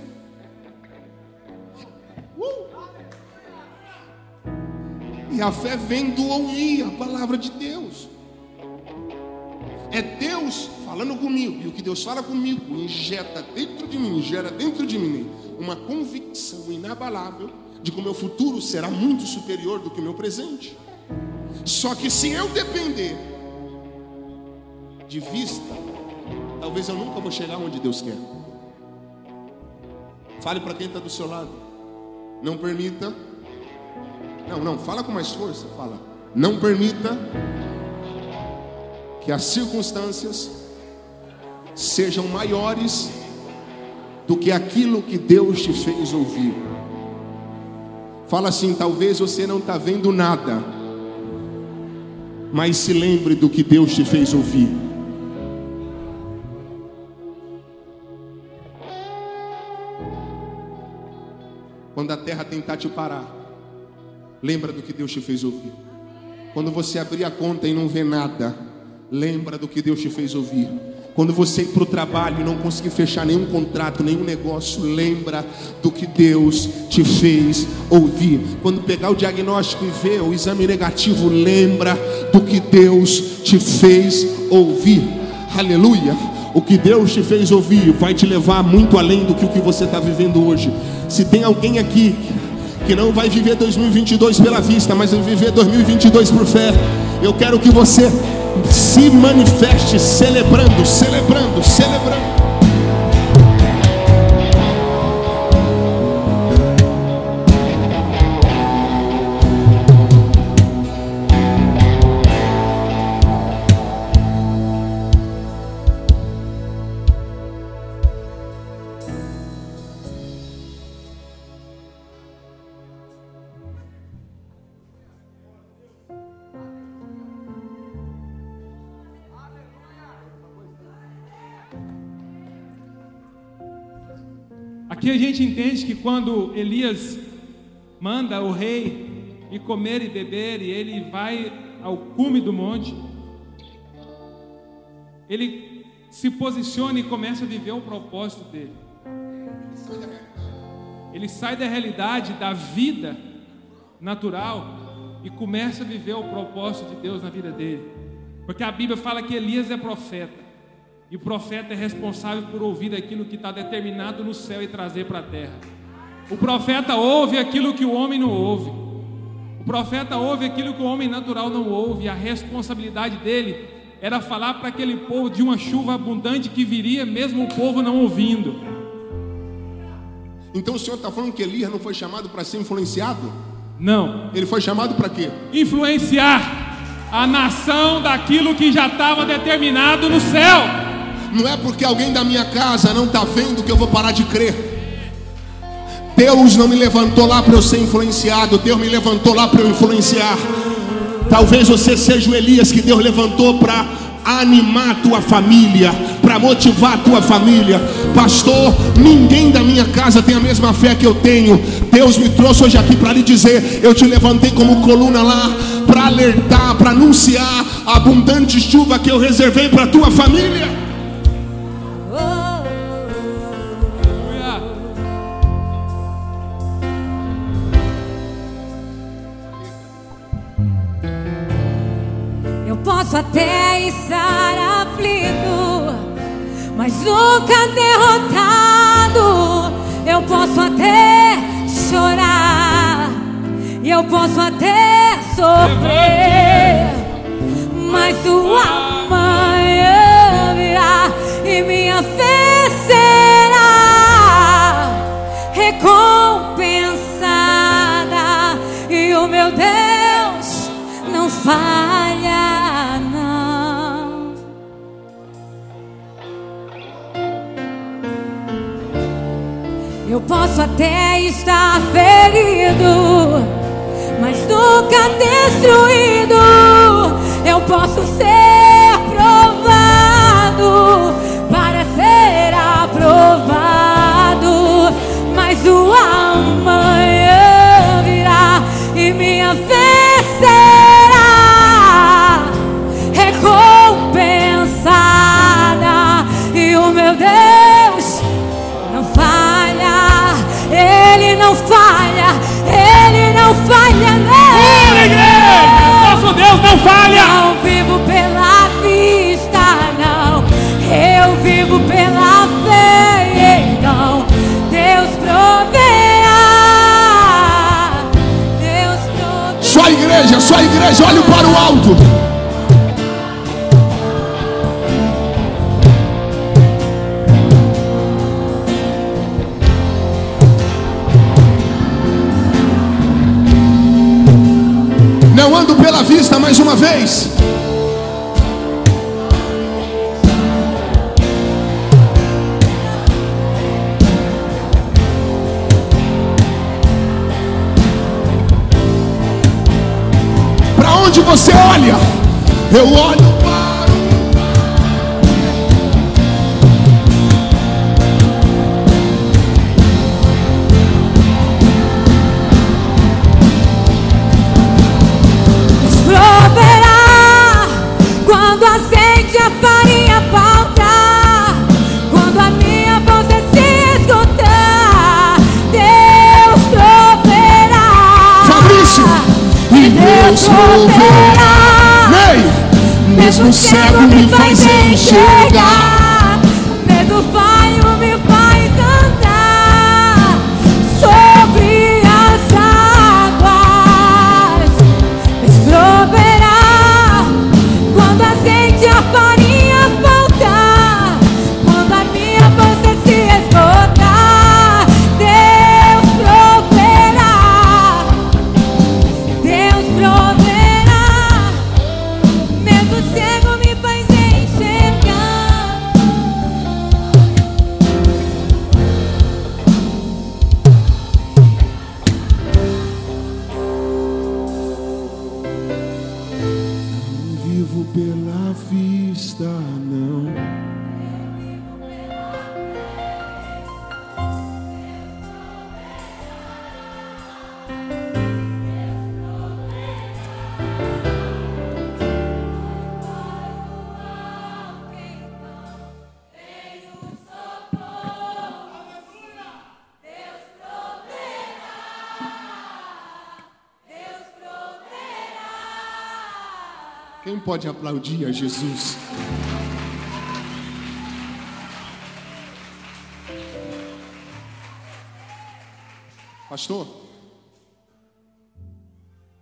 Uh! E a fé vem do ouvir a palavra de Deus. É Deus falando comigo, e o que Deus fala comigo injeta dentro de mim, gera dentro de mim uma convicção inabalável de que o meu futuro será muito superior do que o meu presente. Só que se eu depender de vista, talvez eu nunca vou chegar onde Deus quer. Fale para quem está do seu lado. Não permita. Não, não, fala com mais força. Fala. Não permita que as circunstâncias sejam maiores do que aquilo que Deus te fez ouvir. Fala assim: talvez você não está vendo nada, mas se lembre do que Deus te fez ouvir. Quando a terra tentar te parar, lembra do que Deus te fez ouvir. Quando você abrir a conta e não vê nada, lembra do que Deus te fez ouvir. Quando você ir para o trabalho e não conseguir fechar nenhum contrato, nenhum negócio, lembra do que Deus te fez ouvir. Quando pegar o diagnóstico e ver o exame negativo, lembra do que Deus te fez ouvir. Aleluia. O que Deus te fez ouvir vai te levar muito além do que o que você está vivendo hoje. Se tem alguém aqui que não vai viver 2022 pela vista, mas vai viver 2022 por fé, eu quero que você se manifeste celebrando, celebrando, celebrando. Aqui a gente entende que quando Elias manda o rei ir comer e beber, e ele vai ao cume do monte, ele se posiciona e começa a viver o propósito dele. Ele sai da realidade da vida natural e começa a viver o propósito de Deus na vida dele. Porque a Bíblia fala que Elias é profeta. E o profeta é responsável por ouvir aquilo que está determinado no céu e trazer para a terra. O profeta ouve aquilo que o homem não ouve. O profeta ouve aquilo que o homem natural não ouve. E a responsabilidade dele era falar para aquele povo de uma chuva abundante que viria, mesmo o povo não ouvindo. Então o senhor está falando que Elias não foi chamado para ser influenciado? Não. Ele foi chamado para quê? Influenciar a nação daquilo que já estava determinado no céu. Não é porque alguém da minha casa não está vendo que eu vou parar de crer. Deus não me levantou lá para eu ser influenciado, Deus me levantou lá para eu influenciar. Talvez você seja o Elias que Deus levantou para animar a tua família, para motivar a tua família. Pastor, ninguém da minha casa tem a mesma fé que eu tenho. Deus me trouxe hoje aqui para lhe dizer: eu te levantei como coluna lá para alertar, para anunciar a abundante chuva que eu reservei para a tua família. Até estar aflito, mas nunca derrotado. Eu posso até chorar, e eu posso até sofrer, mas o amanhã virá e minha fé será recompensada, e o meu Deus não falha, posso até estar ferido, mas nunca destruído. Eu posso ser igreja, só igreja, olhe para o alto. Não ando pela vista mais uma vez. Onde você olha? Eu olho Deus proverá. Ney, mesmo cego me faz enxergar. Pode aplaudir a Jesus? Pastor,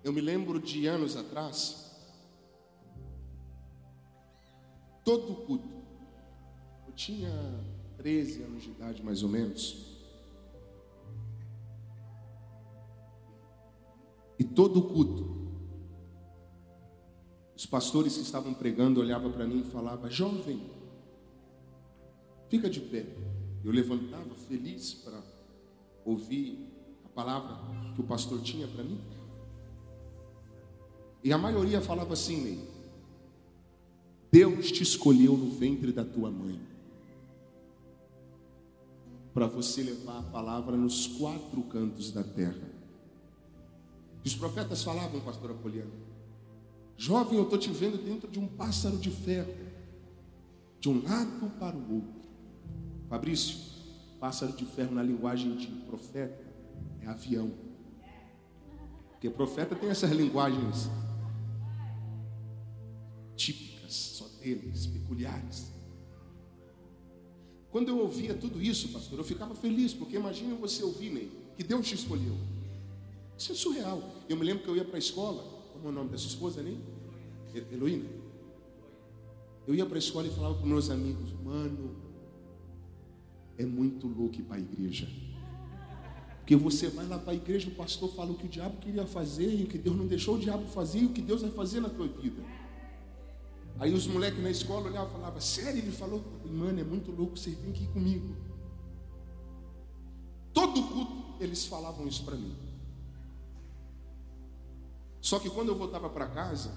eu me lembro de anos atrás, todo culto, eu tinha 13 anos de idade mais ou menos, e todo culto, os pastores que estavam pregando olhavam para mim e falavam: Jovem, fica de pé. Eu levantava feliz para ouvir a palavra que o pastor tinha para mim. E a maioria falava assim, Ney: Deus te escolheu no ventre da tua mãe para você levar a palavra nos quatro cantos da terra. Os profetas falavam, pastor Apoliano, Jovem, eu estou te vendo dentro de um pássaro de ferro, de um lado para o outro. Fabrício, pássaro de ferro na linguagem de profeta é avião. Porque profeta tem essas linguagens típicas, só deles, peculiares. Quando eu ouvia tudo isso, pastor, eu ficava feliz, porque imagine você ouvir, Ney, que Deus te escolheu. Isso é surreal. Eu me lembro que eu ia para a escola, o nome da sua esposa, Ney? E- Heloína. Eu ia para a escola e falava para meus amigos, mano, é muito louco ir para a igreja. Porque você vai lá para a igreja, o pastor fala o que o diabo queria fazer e o que Deus não deixou o diabo fazer e o que Deus vai fazer na tua vida. Aí os moleques na escola olhavam e falavam, sério? Ele falou, mano, é muito louco, você tem que ir comigo. Todo culto eles falavam isso para mim. Só que quando eu voltava para casa,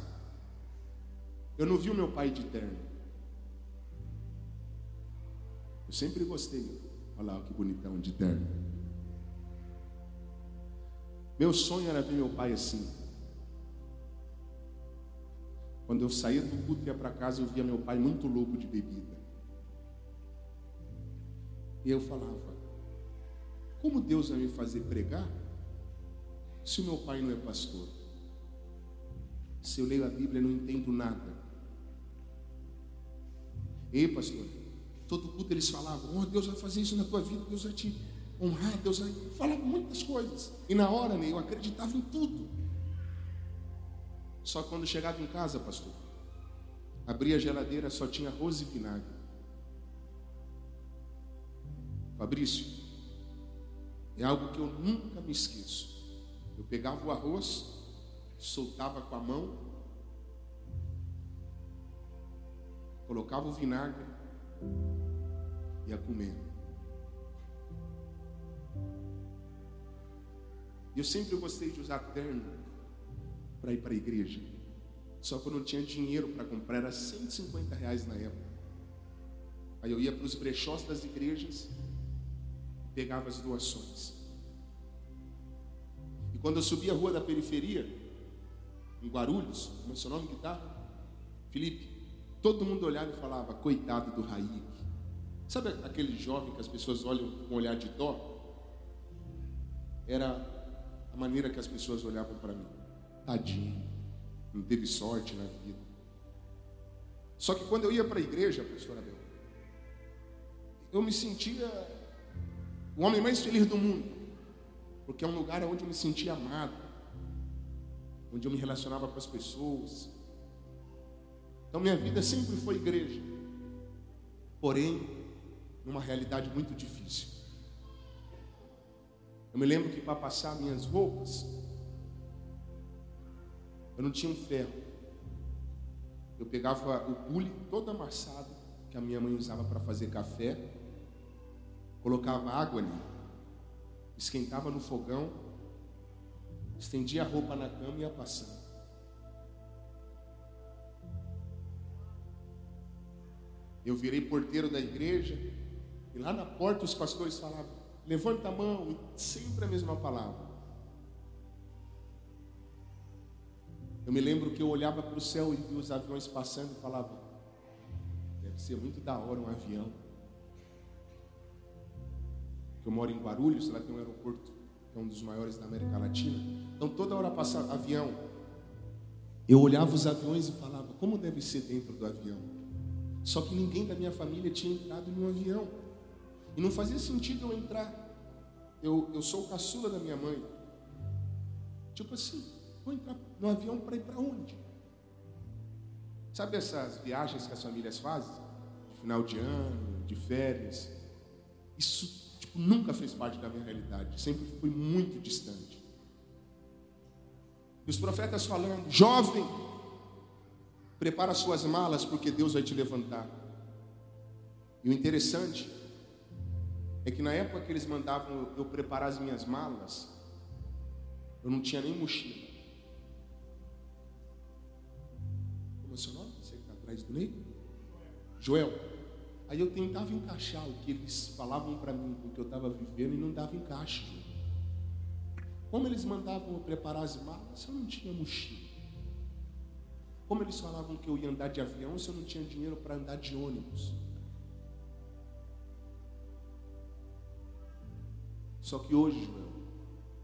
eu não vi o meu pai de terno. Eu sempre gostei. Olha lá que bonitão de terno. Meu sonho era ver meu pai assim. Quando eu saía do culto e ia para casa, eu via meu pai muito louco de bebida. E eu falava: Como Deus vai me fazer pregar se o meu pai não é pastor? Se eu leio a Bíblia, não entendo nada. Ei, pastor, todo culto eles falavam: Oh, Deus vai fazer isso na tua vida, Deus vai te honrar, Deus vai. Falavam muitas coisas. E na hora, né, eu acreditava em tudo. Só quando chegava em casa, pastor, abria a geladeira, só tinha arroz e vinagre. Fabrício, é algo que eu nunca me esqueço. Eu pegava o arroz, soltava com a mão, colocava o vinagre, ia comendo. E eu sempre gostei de usar terno para ir para a igreja. Só que eu não tinha dinheiro para comprar, era 150 reais na época. Aí eu ia para os brechós das igrejas pegava as doações. E quando eu subia a rua da periferia, em Guarulhos, como é seu nome que tá? Felipe, todo mundo olhava e falava, coitado do Raik. Sabe aquele jovem que as pessoas olham com um olhar de dó? Era a maneira que as pessoas olhavam para mim. Tadinho, não teve sorte na vida. Só que quando eu ia para a igreja, pastor Abel, eu me sentia o homem mais feliz do mundo, porque é um lugar onde eu me sentia amado, onde eu me relacionava com as pessoas. Então minha vida sempre foi igreja, porém, numa realidade muito difícil. Eu me lembro que para passar minhas roupas, eu não tinha um ferro. Eu pegava o bule todo amassado que a minha mãe usava para fazer café colocava água ali, esquentava no fogão, estendia a roupa na cama e ia passando. Eu virei porteiro da igreja e lá na porta os pastores falavam: levanta a mão, e sempre a mesma palavra. Eu me lembro que eu olhava para o céu e via os aviões passando e falava: deve ser muito da hora um avião eu moro em Guarulhos, lá tem um aeroporto é um dos maiores da América Latina. Então toda hora passa avião. Eu olhava os aviões e falava, como deve ser dentro do avião? Só que ninguém da minha família tinha entrado no avião. E não fazia sentido eu entrar. Eu, eu sou o caçula da minha mãe. Tipo assim, vou entrar no avião para ir para onde? Sabe essas viagens que as famílias fazem? De final de ano, de férias. Isso nunca fez parte da minha realidade, sempre fui muito distante. E os profetas falando, jovem, prepara suas malas porque Deus vai te levantar. E o interessante é que na época que eles mandavam eu preparar as minhas malas, eu não tinha nem mochila. Como é o seu nome? Você que está atrás do Ney? Joel. Aí eu tentava encaixar o que eles falavam para mim, o que eu estava vivendo, e não dava encaixe. Como eles mandavam eu preparar as malas, eu não tinha mochila. Como eles falavam que eu ia andar de avião, se eu não tinha dinheiro para andar de ônibus. Só que hoje, Joel,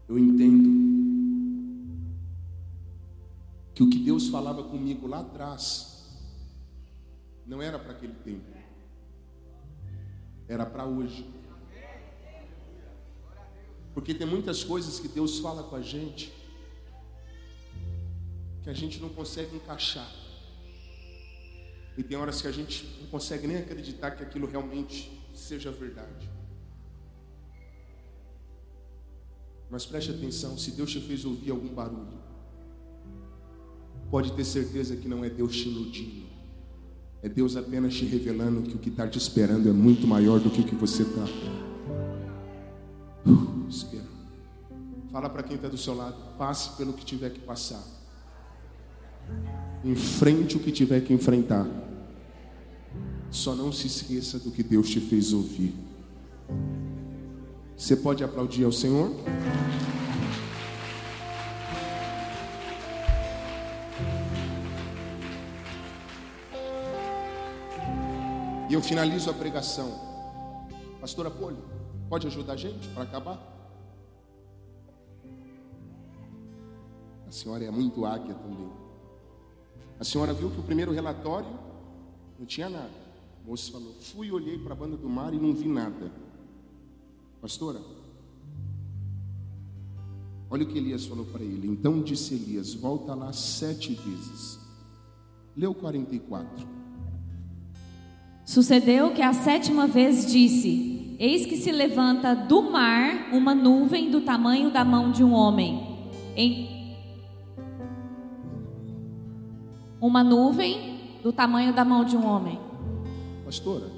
eu entendo que o que Deus falava comigo lá atrás não era para aquele tempo era para hoje. Porque tem muitas coisas que Deus fala com a gente que a gente não consegue encaixar. E tem horas que a gente não consegue nem acreditar que aquilo realmente seja verdade. Mas preste atenção, se Deus te fez ouvir algum barulho, pode ter certeza que não é Deus te iludindo. É Deus apenas te revelando que o que está te esperando é muito maior do que o que você está. Fala para quem está do seu lado, passe pelo que tiver que passar. Enfrente o que tiver que enfrentar. Só não se esqueça do que Deus te fez ouvir. Você pode aplaudir ao Senhor? Eu finalizo a pregação. Pastora Poli, pode ajudar a gente para acabar? A senhora é muito águia também. A senhora viu que o primeiro relatório não tinha nada. O moço falou: Fui, olhei para a banda do mar e não vi nada. Pastora, olha o que Elias falou para ele. Então disse Elias: Volta lá sete vezes. Leu 44. Sucedeu que a sétima vez disse: Eis que se levanta do mar uma nuvem do tamanho da mão de um homem. Em uma nuvem do tamanho da mão de um homem. Pastora,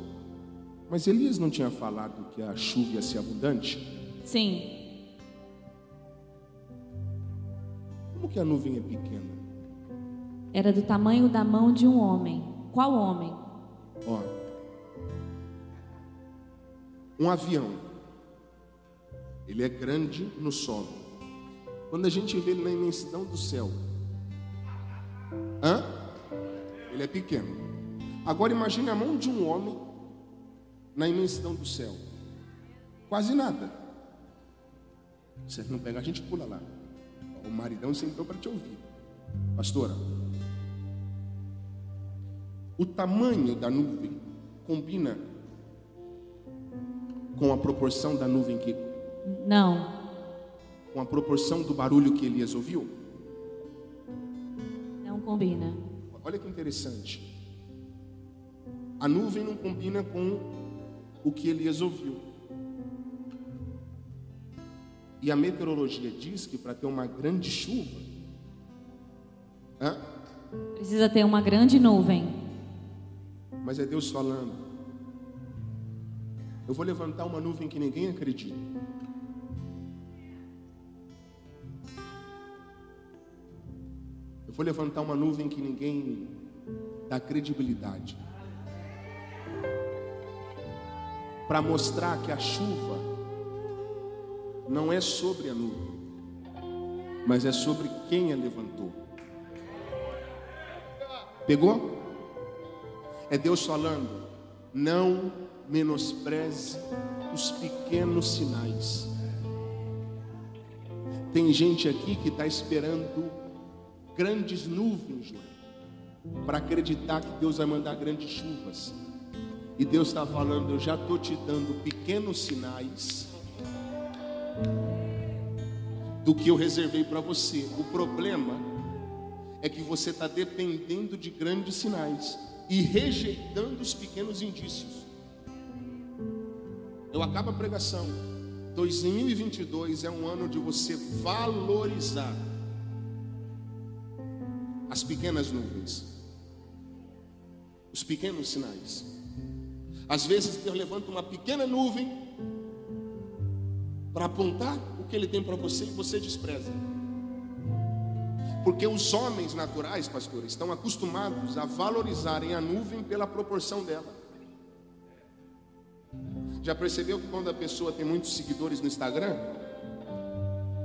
mas Elias não tinha falado que a chuva ia ser abundante? Sim. Como que a nuvem é pequena? Era do tamanho da mão de um homem. Qual homem? Ó, um avião, ele é grande no solo. Quando a gente vê ele na imensidão do céu, hã? Ele é pequeno. Agora imagine a mão de um homem na imensidão do céu. Quase nada. Se não pegar, a gente pula lá. O maridão sentou para te ouvir. Pastora, o tamanho da nuvem combina com a proporção da nuvem que. Não. com a proporção do barulho que Elias ouviu? Não combina. Olha que interessante. A nuvem não combina com o que Elias ouviu. E a meteorologia diz que para ter uma grande chuva, hã? Precisa ter uma grande nuvem. mas é Deus falando. Eu vou levantar uma nuvem que ninguém acredita. Eu vou levantar uma nuvem que ninguém dá credibilidade. Para mostrar que a chuva não é sobre a nuvem, mas é sobre quem a levantou. Pegou? É Deus falando, não menospreze os pequenos sinais. Tem gente aqui que está esperando grandes nuvens, para acreditar que Deus vai mandar grandes chuvas. E Deus está falando, eu já estou te dando pequenos sinais do que eu reservei para você. O problema é que você está dependendo de grandes sinais e rejeitando os pequenos indícios. Eu acabo a pregação. 2022 é um ano de você valorizar as pequenas nuvens, os pequenos sinais. Às vezes Deus levanta uma pequena nuvem para apontar o que Ele tem para você e você despreza. Porque os homens naturais, pastores, estão acostumados a valorizarem a nuvem pela proporção dela. Já percebeu que quando a pessoa tem muitos seguidores no Instagram,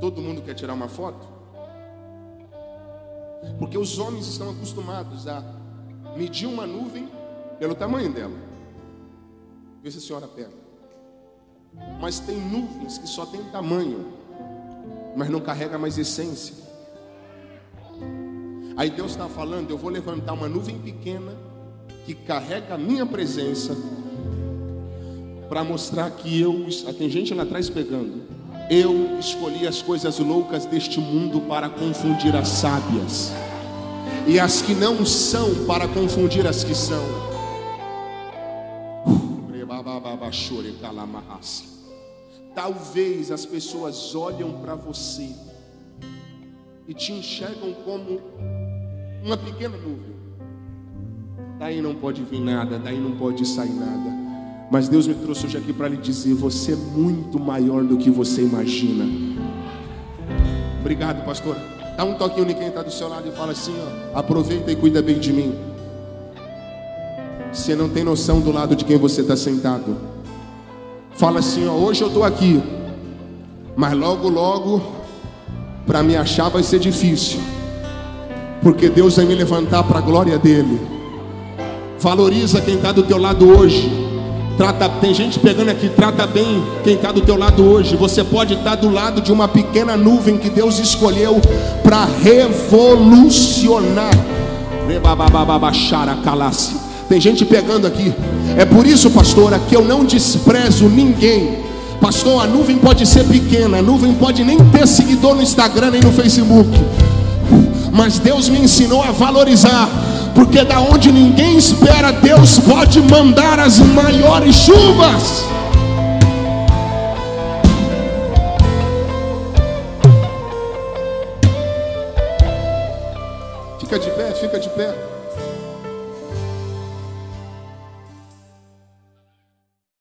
todo mundo quer tirar uma foto? Porque os homens estão acostumados a medir uma nuvem pelo tamanho dela. Vê se a senhora pega. Mas tem nuvens que só tem tamanho, mas não carrega mais essência. Aí Deus está falando: eu vou levantar uma nuvem pequena que carrega a minha presença para mostrar que eu. ah, Tem gente lá atrás pegando. Eu escolhi as coisas loucas deste mundo para confundir as sábias, e as que não são para confundir as que são. Talvez as pessoas olham para você e te enxergam como uma pequena nuvem. Daí não pode vir nada, daí não pode sair nada. Mas Deus me trouxe hoje aqui para lhe dizer: você é muito maior do que você imagina. Obrigado, pastor. Dá um toquinho em quem está do seu lado e fala assim: ó, aproveita e cuida bem de mim. Você não tem noção do lado de quem você está sentado. Fala assim: ó, hoje eu estou aqui, mas logo, logo, para me achar vai ser difícil, porque Deus vai me levantar para a glória dele. Valoriza quem está do teu lado hoje. Trata, tem gente pegando aqui, trata bem quem está do teu lado hoje. Você pode estar do lado de uma pequena nuvem que Deus escolheu para revolucionar. Tem gente pegando aqui. É por isso, pastora, que eu não desprezo ninguém. Pastor, a nuvem pode ser pequena, a nuvem pode nem ter seguidor no Instagram nem no Facebook. Mas Deus me ensinou a valorizar porque da onde ninguém espera, Deus pode mandar as maiores chuvas. Fica de pé, fica de pé.